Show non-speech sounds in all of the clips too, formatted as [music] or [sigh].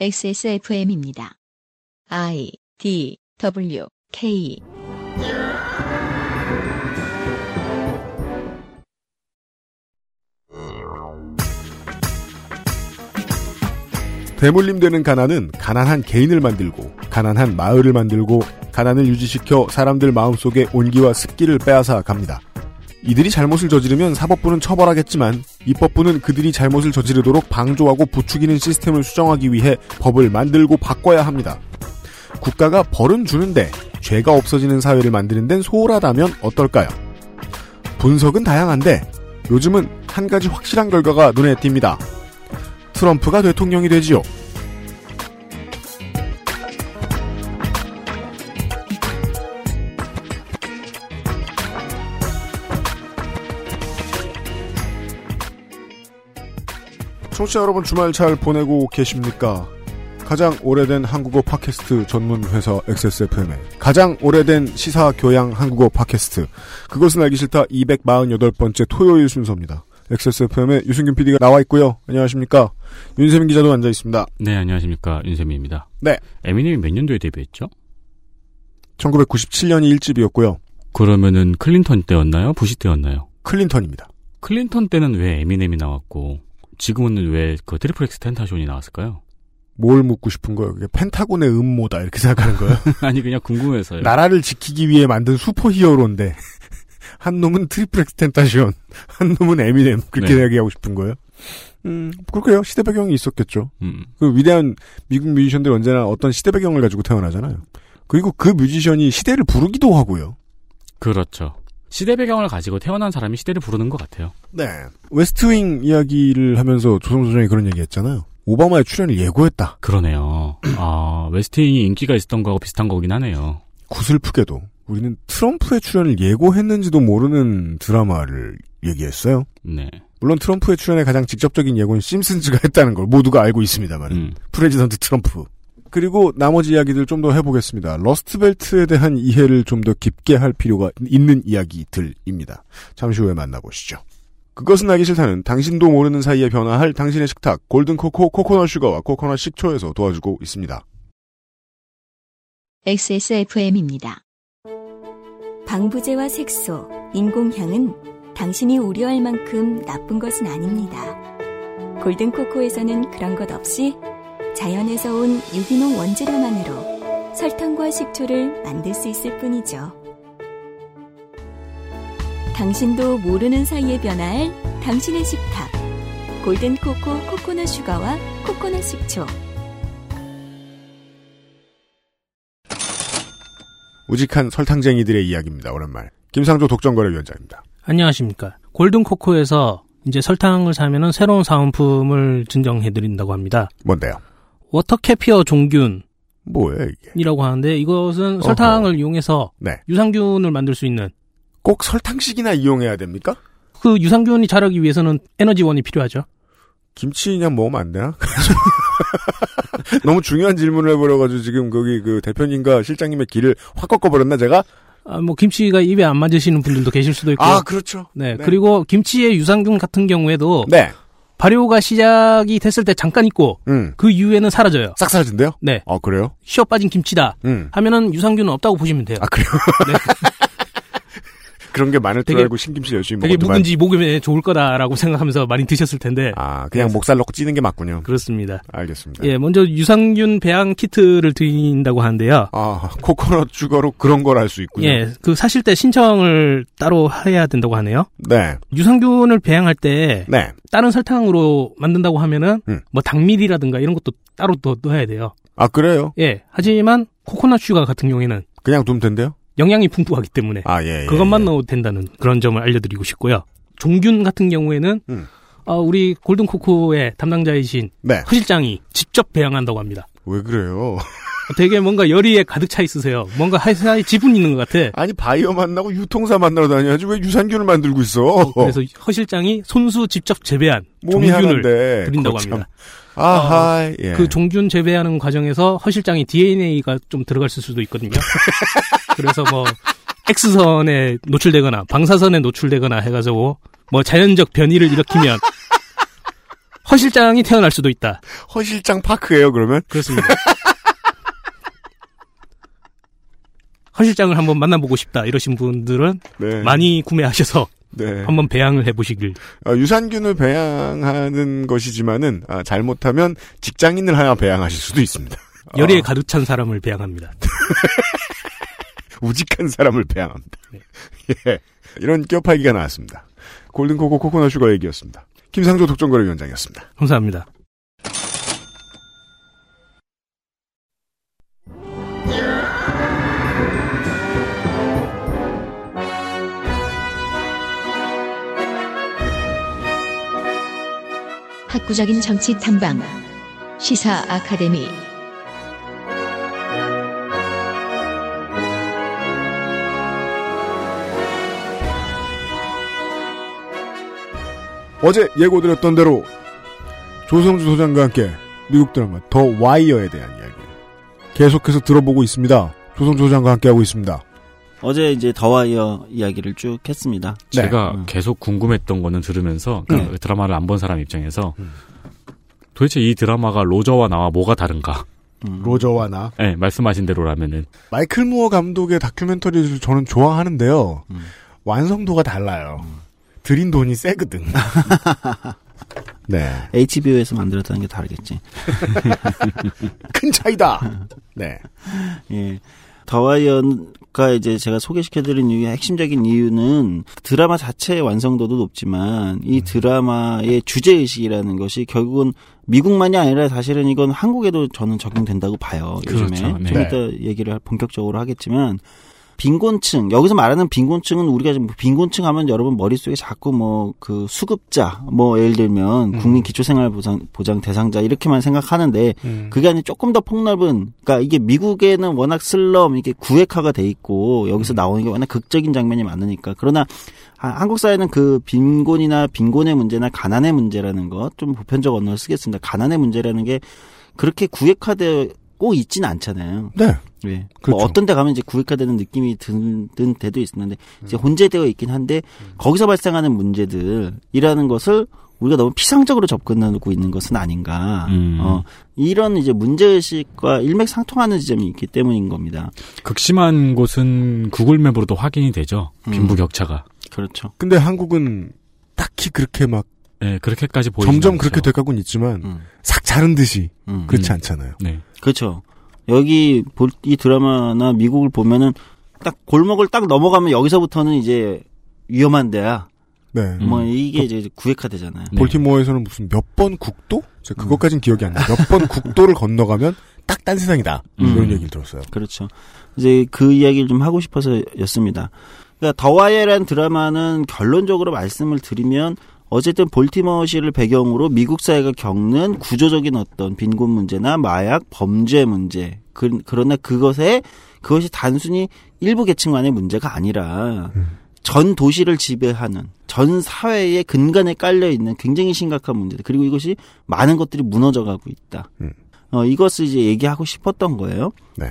XSFM입니다. I D W K 대물림 되는 가난은 가난한 개인을 만들고 가난한 마을을 만들고 가난을 유지시켜 사람들 마음속에 온기와 습기를 빼앗아 갑니다. 이들이 잘못을 저지르면 사법부는 처벌하겠지만 입법부는 그들이 잘못을 저지르도록 방조하고 부추기는 시스템을 수정하기 위해 법을 만들고 바꿔야 합니다. 국가가 벌은 주는데 죄가 없어지는 사회를 만드는 데는 소홀하다면 어떨까요? 분석은 다양한데 요즘은 한 가지 확실한 결과가 눈에 띕니다. 트럼프가 대통령이 되지요. 청취자 여러분 주말 잘 보내고 계십니까? 가장 오래된 한국어 팟캐스트 전문 회사 XSFM의 가장 오래된 시사 교양 한국어 팟캐스트 그것은 알기 싫다 248번째 토요일 순서입니다. XSFM의 유승균 PD가 나와 있고요. 안녕하십니까? 윤세민 기자도 앉아 있습니다. 네, 안녕하십니까. 윤세민입니다. 네. 에미넴이 몇 년도에 데뷔했죠? 1997년이 1집이었고요. 그러면은 클린턴 때였나요? 부시 때였나요? 클린턴입니다. 클린턴 때는 왜 에미넴이 나왔고 지금은 왜 그 트리플 엑스 텐타션이 나왔을까요? 뭘 묻고 싶은 거예요? 그게 펜타곤의 음모다 이렇게 생각하는 거예요? [laughs] 아니 그냥 궁금해서요. 나라를 지키기 위해 만든 슈퍼 히어로인데 [laughs] 한 놈은 트리플 엑스텐타시온, 한 놈은 에미넴 그렇게 네. 이야기하고 싶은 거예요. 음, 그렇게요. 시대 배경이 있었겠죠. 음, 그 위대한 미국 뮤지션들 언제나 어떤 시대 배경을 가지고 태어나잖아요. 그리고 그 뮤지션이 시대를 부르기도 하고요. 그렇죠. 시대 배경을 가지고 태어난 사람이 시대를 부르는 것 같아요. 네. 웨스트윙 이야기를 하면서 조성주 소장이 그런 얘기 했잖아요. 오바마의 출현을 예고했다. 그러네요. 아 웨스트윙이 인기가 있었던 거하고 비슷한 거긴 하네요. 구슬프게도 우리는 트럼프의 출현을 예고했는지도 모르는 드라마를 얘기했어요. 네. 물론 트럼프의 출현에 가장 직접적인 예고는 심슨즈가 했다는 걸 모두가 알고 있습니다만. 음. President 트럼프. 그리고 나머지 이야기들 좀 더 해보겠습니다. 러스트벨트에 대한 이해를 좀 더 깊게 할 필요가 있는 이야기들입니다. 잠시 후에 만나보시죠. 그것은 알기 싫다는 당신도 모르는 사이에 변화할 당신의 식탁 골든코코 코코넛 슈가와 코코넛 식초에서 도와주고 있습니다. XSFM입니다. 방부제와 색소, 인공향은 당신이 우려할 만큼 나쁜 것은 아닙니다. 골든코코에서는 그런 것 없이 자연에서 온 유기농 원재료만으로 설탕과 식초를 만들 수 있을 뿐이죠. 당신도 모르는 사이에 변화할 당신의 식탁. 골든코코 코코넛 슈가와 코코넛 식초. 우직한 설탕쟁이들의 이야기입니다. 오랜만에. 김상조 독점거래위원장입니다. 안녕하십니까. 골든코코에서 이제 설탕을 사면은 새로운 사은품을 증정해드린다고 합니다. 뭔데요? 워터캐피어 종균이라고 뭐예요 이게? 하는데 이것은 설탕을 이용해서 네. 유산균을 만들 수 있는 꼭 설탕식이나 이용해야 됩니까? 그 유산균이 자라기 위해서는 에너지원이 필요하죠. 김치 그냥 먹으면 안 되나? [laughs] 너무 중요한 질문을 해버려가지고 지금 거기 그 대표님과 실장님의 길을 확 꺾어버렸나 제가? 아, 뭐 김치가 입에 안 맞으시는 분들도 계실 수도 있고. 아 그렇죠. 네, 그리고 김치의 유산균 같은 경우에도 네. 발효가 시작이 됐을 때 잠깐 있고 음. 그 이후에는 사라져요. 싹 사라진대요? 네, 아 그래요? 쉬어 빠진 김치다 음. 하면은 유산균은 없다고 보시면 돼요. 아 그래요? 네. [laughs] 그런 게 많을 줄 되게- 알고 신김치 열심히 되게 먹었더만. 묵은지 목에 좋을 거다라고 생각하면서 많이 드셨을 텐데 아 그냥 목살 넣고 찌는 게 맞군요. 그렇습니다. 알겠습니다. 예, 먼저 유산균 배양 키트를 드린다고 하는데요. 아 코코넛 sugar로 그런 걸할수 있군요. 예, 그 사실 때 신청을 따로 해야 된다고 하네요. 네. 유산균을 배양할 때 네. 다른 설탕으로 만든다고 하면은 음. 뭐 당밀이라든가 이런 것도 따로 또 넣어야 돼요. 아 그래요? 예, 하지만 코코넛 sugar 같은 경우에는 그냥 두면 된대요? 영양이 풍부하기 때문에 아 예. 예, 그것만 예. 넣어도 된다는 그런 점을 알려드리고 싶고요. 종균 같은 경우에는 음. 어, 우리 골든코코의 담당자이신 네. 허 실장이 직접 배양한다고 합니다. 왜 그래요? 되게 뭔가 열의에 가득 차 있으세요. 뭔가 회사에 지분 있는 것 같아. 아니 바이오 만나고 유통사 만나러 다녀야지 왜 유산균을 만들고 있어? 그래서 허 실장이 손수 직접 재배한 종균을 드린다고 거참. 합니다. 아하, 예. 그 종균 재배하는 과정에서 허 실장이 DNA가 좀 들어갔을 수도 있거든요. [laughs] 그래서 뭐 X선에 노출되거나 방사선에 노출되거나 해가지고 뭐 자연적 변이를 일으키면 [laughs] 허 실장이 태어날 수도 있다. 허 실장 파크예요 그러면? 그렇습니다. [laughs] 허 실장을 한번 만나보고 싶다 이러신 분들은 네. 많이 구매하셔서 네. 한번 배양을 해보시길. 어, 유산균을 배양하는 것이지만은 아, 잘못하면 직장인을 하나 배양하실 수도 있습니다. [laughs] 열의에 어, 가득 찬 사람을 배양합니다. [laughs] 우직한 사람을 배양합니다. 네. [laughs] 예. 이런 껴파기가 나왔습니다. 골든코코 코코넛 슈거 얘기였습니다. 김상조 독점거래위원장이었습니다. 감사합니다. 학구적인 정치 탐방 시사 아카데미 어제 예고드렸던 대로 조성주 소장과 함께 미국 드라마 더 와이어에 대한 이야기 계속해서 들어보고 있습니다. 조성주 소장과 함께 하고 있습니다. 어제 이제 더와이어 이야기를 쭉 했습니다. 네. 제가 음. 계속 궁금했던 거는 들으면서 그러니까 음. 드라마를 안 본 사람 입장에서 음. 도대체 이 드라마가 로저와 나와 뭐가 다른가? 음. 로저와 나 네, 말씀하신 대로라면은 마이클 무어 감독의 다큐멘터리를 저는 좋아하는데요. 음. 완성도가 달라요. 들인 돈이 세거든. [laughs] 네. HBO에서 만들었다는 게 다르겠지. [laughs] 큰 차이다. [laughs] 네. 예. 더와이 어가 이제 제가 소개시켜드린 이유의 핵심적인 이유는 드라마 자체의 완성도도 높지만 이 드라마의 주제 의식이라는 것이 결국은 미국만이 아니라 사실은 이건 한국에도 저는 적용된다고 봐요. 요즘에. 그렇죠. 네. 좀 이따 얘기를 본격적으로 하겠지만 빈곤층 여기서 말하는 빈곤층은 우리가 지금 빈곤층 하면 여러분 머릿속에 자꾸 뭐 그 수급자 뭐 예를 들면 국민 기초생활보장 보장 대상자 이렇게만 생각하는데 그게 아니라 조금 더 폭넓은 그러니까 이게 미국에는 워낙 슬럼 이게 구획화가 돼 있고 여기서 나오는 게 워낙 극적인 장면이 많으니까 그러나 아, 한국 사회는 그 빈곤이나 빈곤의 문제나 가난의 문제라는 것 좀 보편적 언어를 쓰겠습니다. 가난의 문제라는 게 그렇게 구획화되고 있지는 않잖아요. 네. 예. 그렇죠. 뭐 어떤 데 가면 이제 구획화되는 느낌이 든, 든 데도 있는데 이제 혼재되어 있긴 한데 거기서 발생하는 문제들이라는 것을 우리가 너무 피상적으로 접근하고 있는 것은 아닌가. 음. 어, 이런 이제 문제의식과 일맥상통하는 지점이 있기 때문인 겁니다. 극심한 곳은 구글맵으로도 확인이 되죠. 음. 빈부격차가. 그렇죠. 근데 한국은 딱히 그렇게 막 네, 그렇게까지 보이지 점점 않죠. 그렇게 돼가곤 있지만 음. 싹 자른 듯이 음. 그렇지 음. 않잖아요. 네. 그렇죠. 여기 볼, 이 드라마나 미국을 보면은 딱 골목을 딱 넘어가면 여기서부터는 이제 위험한 데야. 네. 음. 뭐 이게 이제 구획화되잖아요. 네. 볼티모어에서는 무슨 몇 번 국도? 제가 그것까진 기억이 안 나요. 몇 번 국도를 건너가면 딱 딴 세상이다. 음. 이런 얘기를 들었어요. 그렇죠. 이제 그 이야기를 좀 하고 싶어서였습니다. 그러니까 더와이어라는 드라마는 결론적으로 말씀을 드리면 어쨌든 볼티머어시를 배경으로 미국 사회가 겪는 구조적인 어떤 빈곤 문제나 마약 범죄 문제 그, 그러나 그것에 그것이 단순히 일부 계층만의 문제가 아니라 전 도시를 지배하는 전 사회의 근간에 깔려 있는 굉장히 심각한 문제들 그리고 이것이 많은 것들이 무너져가고 있다. 음. 어, 이것을 이제 얘기하고 싶었던 거예요. 네.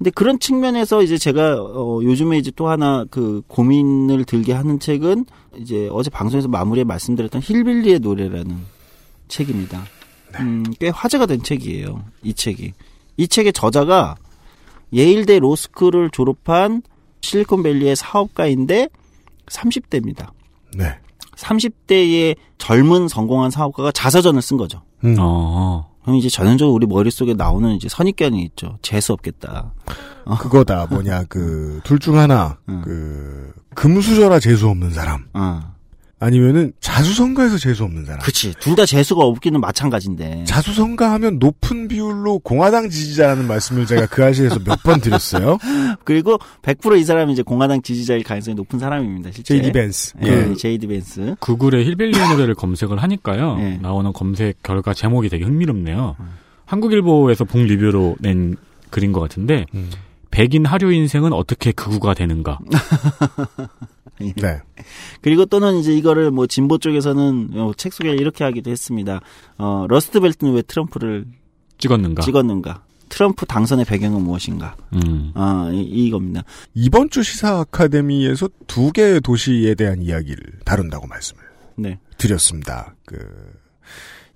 근데 그런 측면에서 이제 제가 어 요즘에 이제 또 하나 그 고민을 들게 하는 책은 이제 어제 방송에서 마무리에 말씀드렸던 힐빌리의 노래라는 책입니다. 음, 꽤 화제가 된 책이에요. 이 책이. 이 책의 저자가 예일대 로스쿨을 졸업한 실리콘밸리의 사업가인데 30대입니다. 네. 30대의 젊은 성공한 사업가가 자서전을 쓴 거죠. 음. 어. 그럼 이제 전형적으로 우리 머릿속에 나오는 이제 선입견이 있죠. 재수 없겠다. 그거다. 뭐냐, 그, 둘 중 하나, 음. 그, 금수저라 재수 없는 사람. 어. 아니면은 자수성가해서 재수 없는 사람. 그치. 둘 다 재수가 없기는 마찬가지인데. 자수성가 하면 높은 비율로 공화당 지지자라는 말씀을 제가 그 아시에서 몇 번 드렸어요. [laughs] 그리고 100%이 사람이 이제 공화당 지지자일 가능성이 높은 사람입니다, 실제. 제이디 밴스. 예, 그, 제이디 밴스. 구글에 힐빌리의 노래를 검색을 하니까요. 네. [laughs] 나오는 검색 결과 제목이 되게 흥미롭네요. 한국일보에서 book review로 낸 글인 것 같은데 음. 백인 하류 인생은 어떻게 극우가 되는가? [laughs] [laughs] 네. 그리고 또는 이제 이거를 뭐 진보 쪽에서는 어, 책 소개를 이렇게 하기도 했습니다. 어, 러스트벨트는 왜 트럼프를 찍었는가? 찍었는가? 트럼프 당선의 배경은 무엇인가? 음. 아, 이, 이겁니다. 이번 주 시사 아카데미에서 두 개의 도시에 대한 이야기를 다룬다고 말씀을 네. 드렸습니다. 그,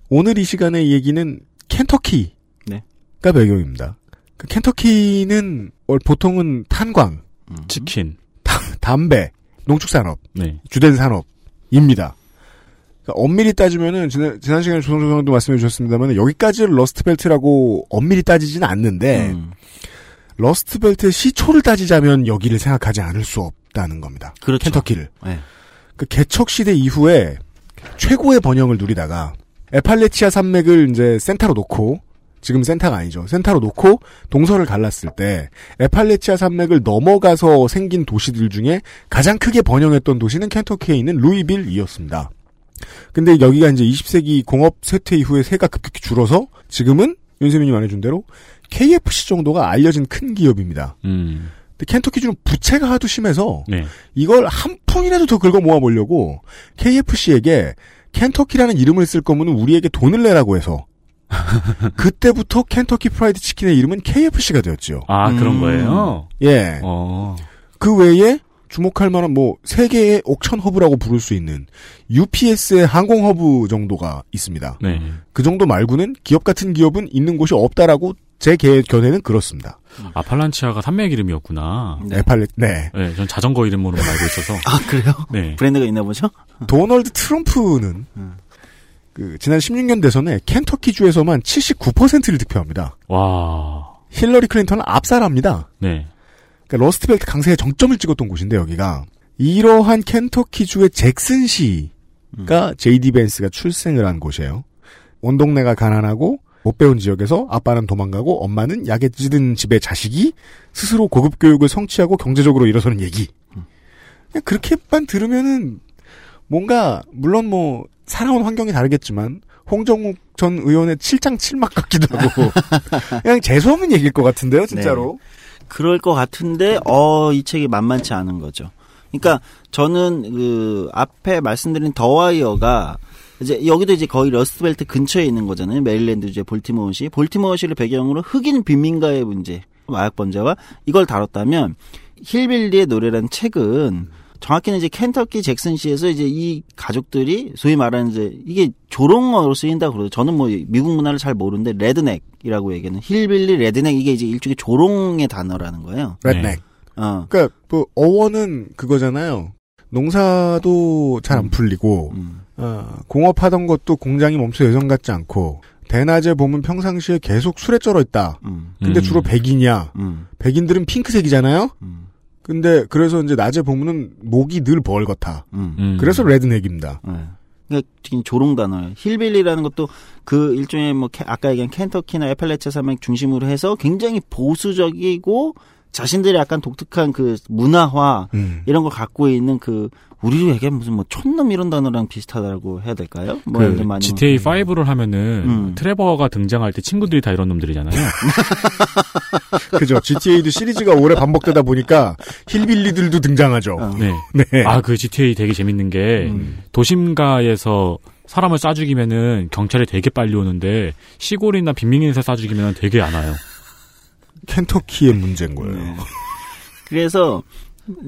오늘 이 시간의 얘기는 켄터키가 네. 배경입니다. 그 켄터키는 월- 보통은 탄광, 음. 치킨. 담배, 농축산업, 네. 주된 산업입니다. 그러니까 엄밀히 따지면은 지난, 지난 시간에 조성주 선생도 말씀해 주셨습니다만 여기까지를 러스트벨트라고 엄밀히 따지지는 않는데 음. 러스트벨트의 시초를 따지자면 여기를 생각하지 않을 수 없다는 겁니다. 그렇죠. 켄터키를. 네. 그 개척 시대 이후에 최고의 번영을 누리다가 애팔래치아 산맥을 이제 센터로 놓고 지금 센터가 아니죠. 센터로 놓고 동서를 갈랐을 때 애팔래치아 산맥을 넘어가서 생긴 도시들 중에 가장 크게 번영했던 도시는 켄터키에 있는 루이빌이었습니다. 근데 여기가 이제 20세기 공업 쇠퇴 이후에 세가 급격히 줄어서 지금은 윤세민이 말해준 대로 KFC 정도가 알려진 큰 기업입니다. 음. 근데 켄터키주는 부채가 하도 심해서 네. 이걸 한 푼이라도 더 긁어 모아보려고 KFC에게 켄터키라는 이름을 쓸 거면 우리에게 돈을 내라고 해서 [laughs] 그때부터 켄터키 프라이드 치킨의 이름은 KFC가 되었죠. 아, 그런 음. 거예요? 예. 어. 그 외에 주목할 만한 뭐 세계의 옥천 허브라고 부를 수 있는 UPS의 항공 허브 정도가 있습니다. 네. 그 정도 말고는 기업 같은 기업은 있는 곳이 없다라고 제 개- 견해는 그렇습니다. 아팔란치아가 산맥 이름이었구나. 네. 애팔래 네. 네, 전 자전거 이름으로만 알고 있어서. [laughs] 아 그래요? 네. 브랜드가 있나 보죠? 도널드 트럼프는 음. 그 지난 16년 대선에 켄터키 주에서만 79%를 득표합니다. 와. 힐러리 클린턴은 압살합니다. 네. 그러니까 러스트벨트 강세의 정점을 찍었던 곳인데 여기가 이러한 켄터키 주의 잭슨 시가 제이디 밴스가 출생을 한 곳이에요. 온 동네가 가난하고 못 배운 지역에서 아빠는 도망가고 엄마는 약에 찌든 집의 자식이 스스로 고급 교육을 성취하고 경제적으로 일어서는 얘기. 그냥 그렇게만 들으면은 뭔가 물론 뭐 살아온 환경이 다르겠지만 홍정욱 전 의원의 7장 7막 같기도 하고 [laughs] 그냥 재수없는 얘기일 것 같은데요, 진짜로. 그럴 것 같은데 어 이 책이 만만치 않은 거죠. 그러니까 저는 그 앞에 말씀드린 더와이어가 이제 여기도 이제 거의 러스트벨트 근처에 있는 거잖아요. 메릴랜드주의 볼티모어시. 볼티모어시를 배경으로 흑인 빈민가의 문제, 마약 범죄와 이걸 다뤘다면 힐빌리의 노래라는 책은 정확히는 이제 켄터키 잭슨시에서 이제 이 가족들이 소위 말하는 이제 이게 조롱어로 쓰인다 그러죠. 저는 뭐 미국 문화를 잘 모르는데 redneck이라고 얘기하는 hillbilly redneck 이게 이제 일종의 조롱의 단어라는 거예요. redneck. 어. 그러니까 뭐 어원은 그거잖아요. 농사도 잘 안 풀리고 음. 어, 공업하던 것도 공장이 멈춰 예전 같지 않고 대낮에 보면 평상시에 계속 술에 쩔어 있다. 음. 근데 음. 주로 백인이야. 음. 백인들은 핑크색이잖아요. 음. 근데 그래서 이제 낮에 보면은 목이 늘 벌겋다. 음. 음. 그래서 레드넥입니다. 네. 그러니까 지금 조롱 단어예요. 힐빌리라는 것도 그 일종의 뭐 캐- 아까 얘기한 켄터키나 에팔레차 산맥 중심으로 해서 굉장히 보수적이고 자신들의 약간 독특한 그 문화화 음. 이런 걸 갖고 있는 그 우리로 얘기하면 무슨 뭐 촌놈 이런 단어랑 비슷하다고 해야 될까요? 뭐 예를 그 GTA 5를 하면은 음. 트레버가 등장할 때 친구들이 다 이런 놈들이잖아요. [laughs] 그죠. GTA도 시리즈가 오래 반복되다 보니까 힐빌리들도 등장하죠. 어. 네. 네. 아, 그 GTA 되게 재밌는 게 음. 도심가에서 사람을 쏴 죽이면은 경찰이 되게 빨리 오는데 시골이나 빈민에서 쏴 죽이면 되게 안 와요. 켄터키의 문제인 거예요. 네. 그래서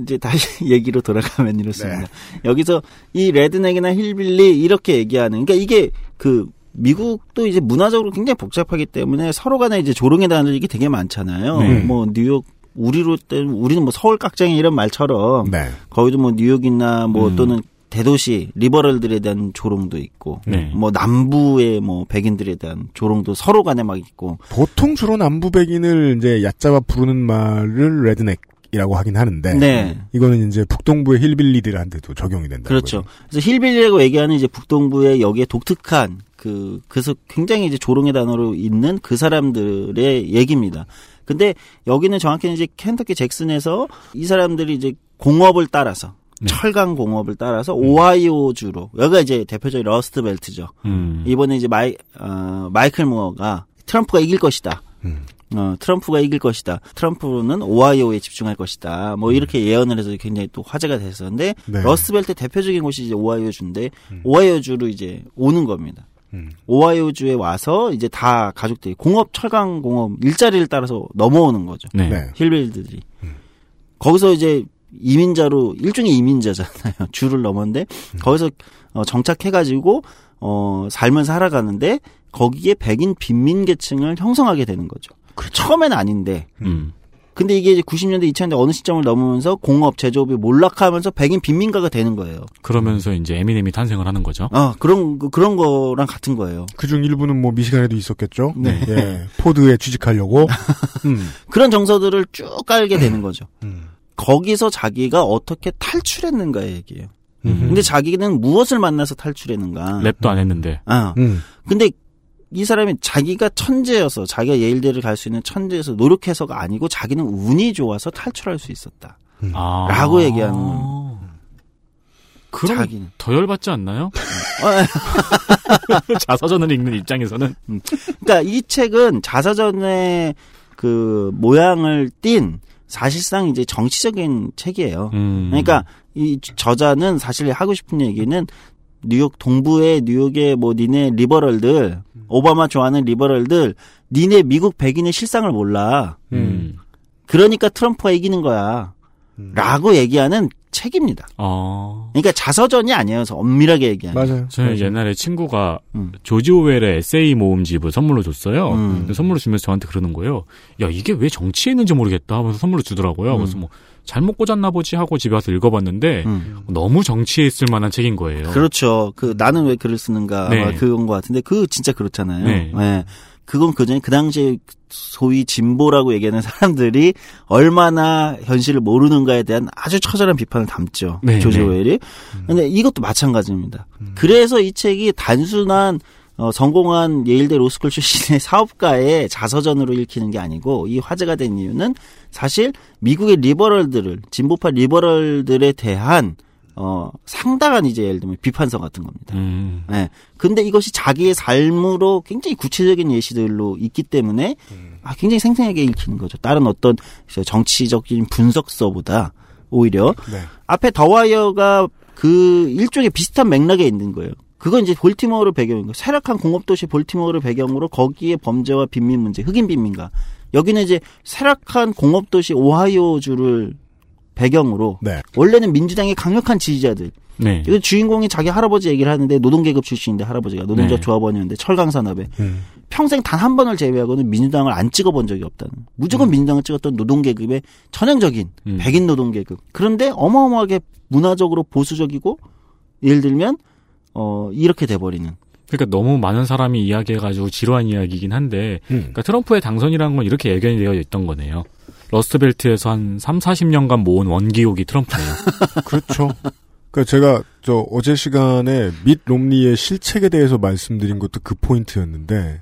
이제 다시 [laughs] 얘기로 돌아가면 이렇습니다. 네. 여기서 이 redneck이나 hillbilly 이렇게 얘기하는 그러니까 이게 그 미국도 이제 문화적으로 굉장히 복잡하기 때문에 서로 간에 이제 조롱의 단어들이 되게 많잖아요. 네. 뭐 뉴욕 우리로 때는 우리는 뭐 서울 깍쟁이 이런 말처럼 네. 거기도 뭐 뉴욕이나 뭐 음. 또는 대도시 liberal들에 대한 조롱도 있고 네. 뭐 남부의 뭐 백인들에 대한 조롱도 서로 간에 막 있고 보통 주로 남부 백인을 이제 얕잡아 부르는 말을 redneck 이라고 하긴 하는데 네. 이거는 이제 북동부의 hillbilly들한테도 적용이 된다. 그렇죠. 그래서 hillbilly라고 얘기하는 이제 북동부의 여기에 독특한 그 그래서 굉장히 이제 조롱의 단어로 있는 그 사람들의 얘기입니다. 근데 여기는 정확히는 이제 켄터키 잭슨에서 이 사람들이 이제 공업을 따라서 네. 철강 공업을 따라서 음. 오하이오주로 여기가 이제 대표적인 러스트 벨트죠. 음. 이번에 이제 마이 어, 마이클 무어가 트럼프가 이길 것이다. 음. 어, 트럼프가 이길 것이다. 트럼프는 오하이오에 집중할 것이다. 뭐 이렇게 예언을 해서 굉장히 또 화제가 됐었는데 네. 러스트벨트 대표적인 곳이 이제 오하이오 주인데 음. 오하이오 주로 이제 오는 겁니다. 음. 오하이오 주에 와서 이제 다 가족들이 공업 철강 공업 일자리를 따라서 넘어오는 거죠. 네. 네. hillbilly들이 거기서 이제 이민자로 일종의 이민자잖아요. [laughs] 주를 넘었는데 거기서 어, 정착해가지고 어, 삶을 살아가는데 거기에 백인 빈민 계층을 형성하게 되는 거죠. 처음엔 아닌데. 음. 근데 이게 이제 90년대, 2000년대 어느 시점을 넘으면서 공업, 제조업이 몰락하면서 백인 빈민가가 되는 거예요. 그러면서 이제 에미넴이 탄생을 하는 거죠. 아, 그런, 그- 그런 거랑 같은 거예요. 그중 일부는 뭐 미시간에도 있었겠죠. 네. 예. 포드에 취직하려고. [laughs] 음. 그런 정서들을 쭉 깔게 되는 거죠. 음. 거기서 자기가 어떻게 탈출했는가의 얘기예요. 음. 근데 자기는 무엇을 만나서 탈출했는가. 랩도 안 했는데. 아, 음. 근데 이 사람이 자기가 천재여서 자기가 예일대를 갈 수 있는 천재여서 노력해서가 아니고 자기는 운이 좋아서 탈출할 수 있었다. 아. 라고 얘기하는 겁니다. 그럼 자기는. 더 열받지 않나요? 어, [laughs] 자서전을 읽는 입장에서는. 그러니까 이 책은 자서전의 그 모양을 띈 사실상 이제 정치적인 책이에요. 음. 그러니까 이 저자는 사실 하고 싶은 얘기는 뉴욕 동부의 뉴욕의 뭐 니네 리버럴들 오바마 좋아하는 리버럴들 니네 미국 백인의 실상을 몰라. 음. 그러니까 트럼프가 이기는 거야. 음. 라고 얘기하는 책입니다. 어. 그러니까 자서전이. 그래서 엄밀하게 얘기하는. 맞아요. 저는 옛날에 친구가 음. 조지 오웰의 에세이 모음집을 선물로 줬어요. 음. 선물로 주면서 저한테 그러는 거예요. 야, 이게 왜 정치에 있는지 모르겠다 하면서 선물로 주더라고요. 음. 그래서 뭐 잘못 꽂았나 보지 하고 집에 와서 읽어봤는데 음. 너무 정치에 있을 만한 책인 거예요. 그렇죠. 그 나는 왜 글을 쓰는가 네. 그건 것 같은데 그 진짜 그렇잖아요. 네. 예. 그건 그전에 그 당시에 소위 진보라고 얘기하는 사람들이 얼마나 현실을 모르는가에 대한 아주 처절한 비판을 담죠. 네, 조지 네. 오웰이. 근데 이것도 마찬가지입니다. 그래서 이 책이 단순한 어, 성공한 예일대 로스쿨 출신의 [laughs] 사업가의 자서전으로 읽히는 게 아니고 이 화제가 된 이유는 사실 미국의 리버럴들을 진보파 리버럴들에 대한 어 상당한 이제 예를 들면 비판성 같은 겁니다. 음. 예. 근데 이것이 자기의 삶으로 굉장히 구체적인 예시들로 있기 때문에 아, 굉장히 생생하게 읽히는 거죠. 다른 어떤 정치적인 분석서보다 오히려 네. 앞에 더와이어가 그 일종의 비슷한 맥락에 있는 거예요. 그건 이제 볼티모어를 배경인 거예요. 쇠락한 공업도시 볼티모어를 배경으로 거기에 범죄와 빈민 문제, 흑인 빈민가. 여기는 이제 쇠락한 공업도시 오하이오주를 배경으로 네. 원래는 민주당의 강력한 지지자들 네. 이거 주인공이 자기 할아버지 얘기를 하는데 노동계급 출신인데 할아버지가 노동자 네. 조합원이었는데 철강산업에 음. 평생 단 한 번을 제외하고는 민주당을 안 찍어본 적이 없다는 음. 무조건 민주당을 찍었던 노동계급의 전형적인 음. 백인 노동계급 그런데 어마어마하게 문화적으로 보수적이고 예를 들면 어 이렇게 돼버리는 그러니까 너무 많은 사람이 이야기해가지고 지루한 이야기이긴 한데, 음. 그러니까 트럼프의 당선이라는 건 이렇게 예견이 되어 있던 거네요. 러스트벨트에서 한 3, 40년간 모은 원기옥이 트럼프네요. [laughs] 그렇죠. 그러니까 제가 저 어제 시간에 밋 롬리의 실책에 대해서 말씀드린 것도 그 포인트였는데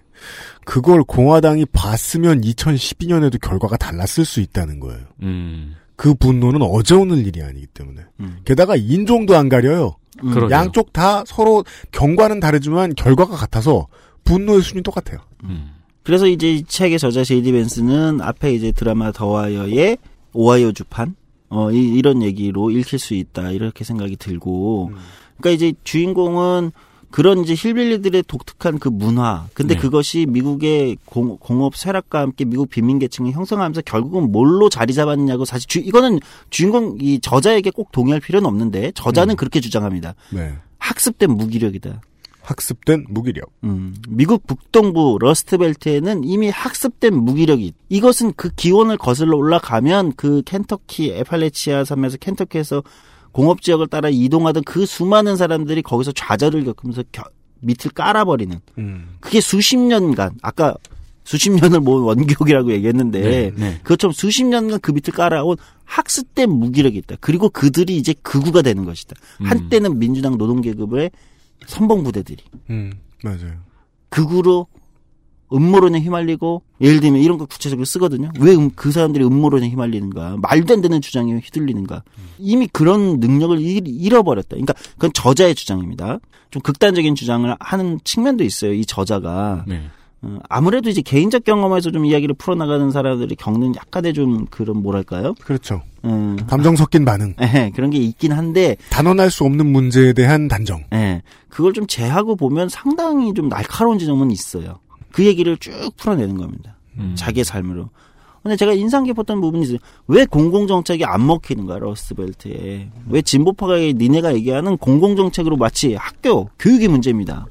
그걸 공화당이 봤으면 2012년에도 결과가 달랐을 수 있다는 거예요. 음. 그 분노는 어제 오늘 일이 아니기 때문에. 음. 게다가 인종도 안 가려요. 음. 양쪽 다 서로 경과는 다르지만 결과가 같아서 분노의 수준이 똑같아요. 음. 그래서 이제 이 책의 저자 제이디 벤스는 앞에 이제 드라마 더와이어의 오하이오 주판 어 이, 런 얘기로 읽힐 수 있다 이렇게 생각이 들고 그러니까 이제 주인공은 그런 이제 힐빌리들의 독특한 그 문화 근데 네. 그것이 미국의 공, 공업 쇠락과 함께 미국 빈민 계층이 형성하면서 결국은 뭘로 자리 잡았냐고 사실 주, 이거는 주인공 이 저자에게 꼭 동의할 필요는 없는데 저자는 그렇게 주장합니다 네. 학습된 무기력이다 학습된 무기력. 음, 미국 북동부 러스트벨트에는 이미 학습된 무기력이 이것은 그 기원을 거슬러 올라가면 그 켄터키 에팔레치아 섬에서 켄터키에서 공업 지역을 따라 이동하던 그 수많은 사람들이 거기서 좌절을 겪으면서 겨- 밑을 깔아버리는 음. 그게 수십 년간 아까 수십 년을 모은 원기옥이라고 얘기했는데 네, 네. 그것처럼 수십 년간 그 밑을 깔아온 학습된 무기력이 있다. 그리고 그들이 이제 극우가 되는 것이다. 음. 한때는 민주당 노동계급의 선봉 부대들이 음. 맞아요. 극우로 음모론에 휘말리고 예를 들면 이런 거 구체적으로 쓰거든요. 왜 그 사람들이 음모론에 휘말리는가? 말도 안 되는 주장에 휘둘리는가? 이미 그런 능력을 잃- 잃어버렸다. 그러니까 그건 저자의 주장입니다. 좀 극단적인 주장을 하는 측면도 있어요. 이 저자가 네. 어, 아무래도 이제 개인적 경험에서 좀 이야기를 풀어나가는 사람들이 겪는 약간의 좀 그런 뭐랄까요? 그렇죠. 음, 감정 섞인 반응. 에, [laughs] 그런 게 있긴 한데 단언할 수 없는 문제에 대한 단정. 예. 그걸 좀 제하고 보면 상당히 좀 날카로운 지점은 있어요. 그 얘기를 쭉 풀어내는 겁니다. 음. 자기의 삶으로. 근데 제가 인상 깊었던 부분이 있어요. 왜 공공정책이 안 먹히는 거야, 러스트벨트에. 왜 진보파가, 니네가 얘기하는 공공정책으로 마치 학교, 교육이 문제입니다.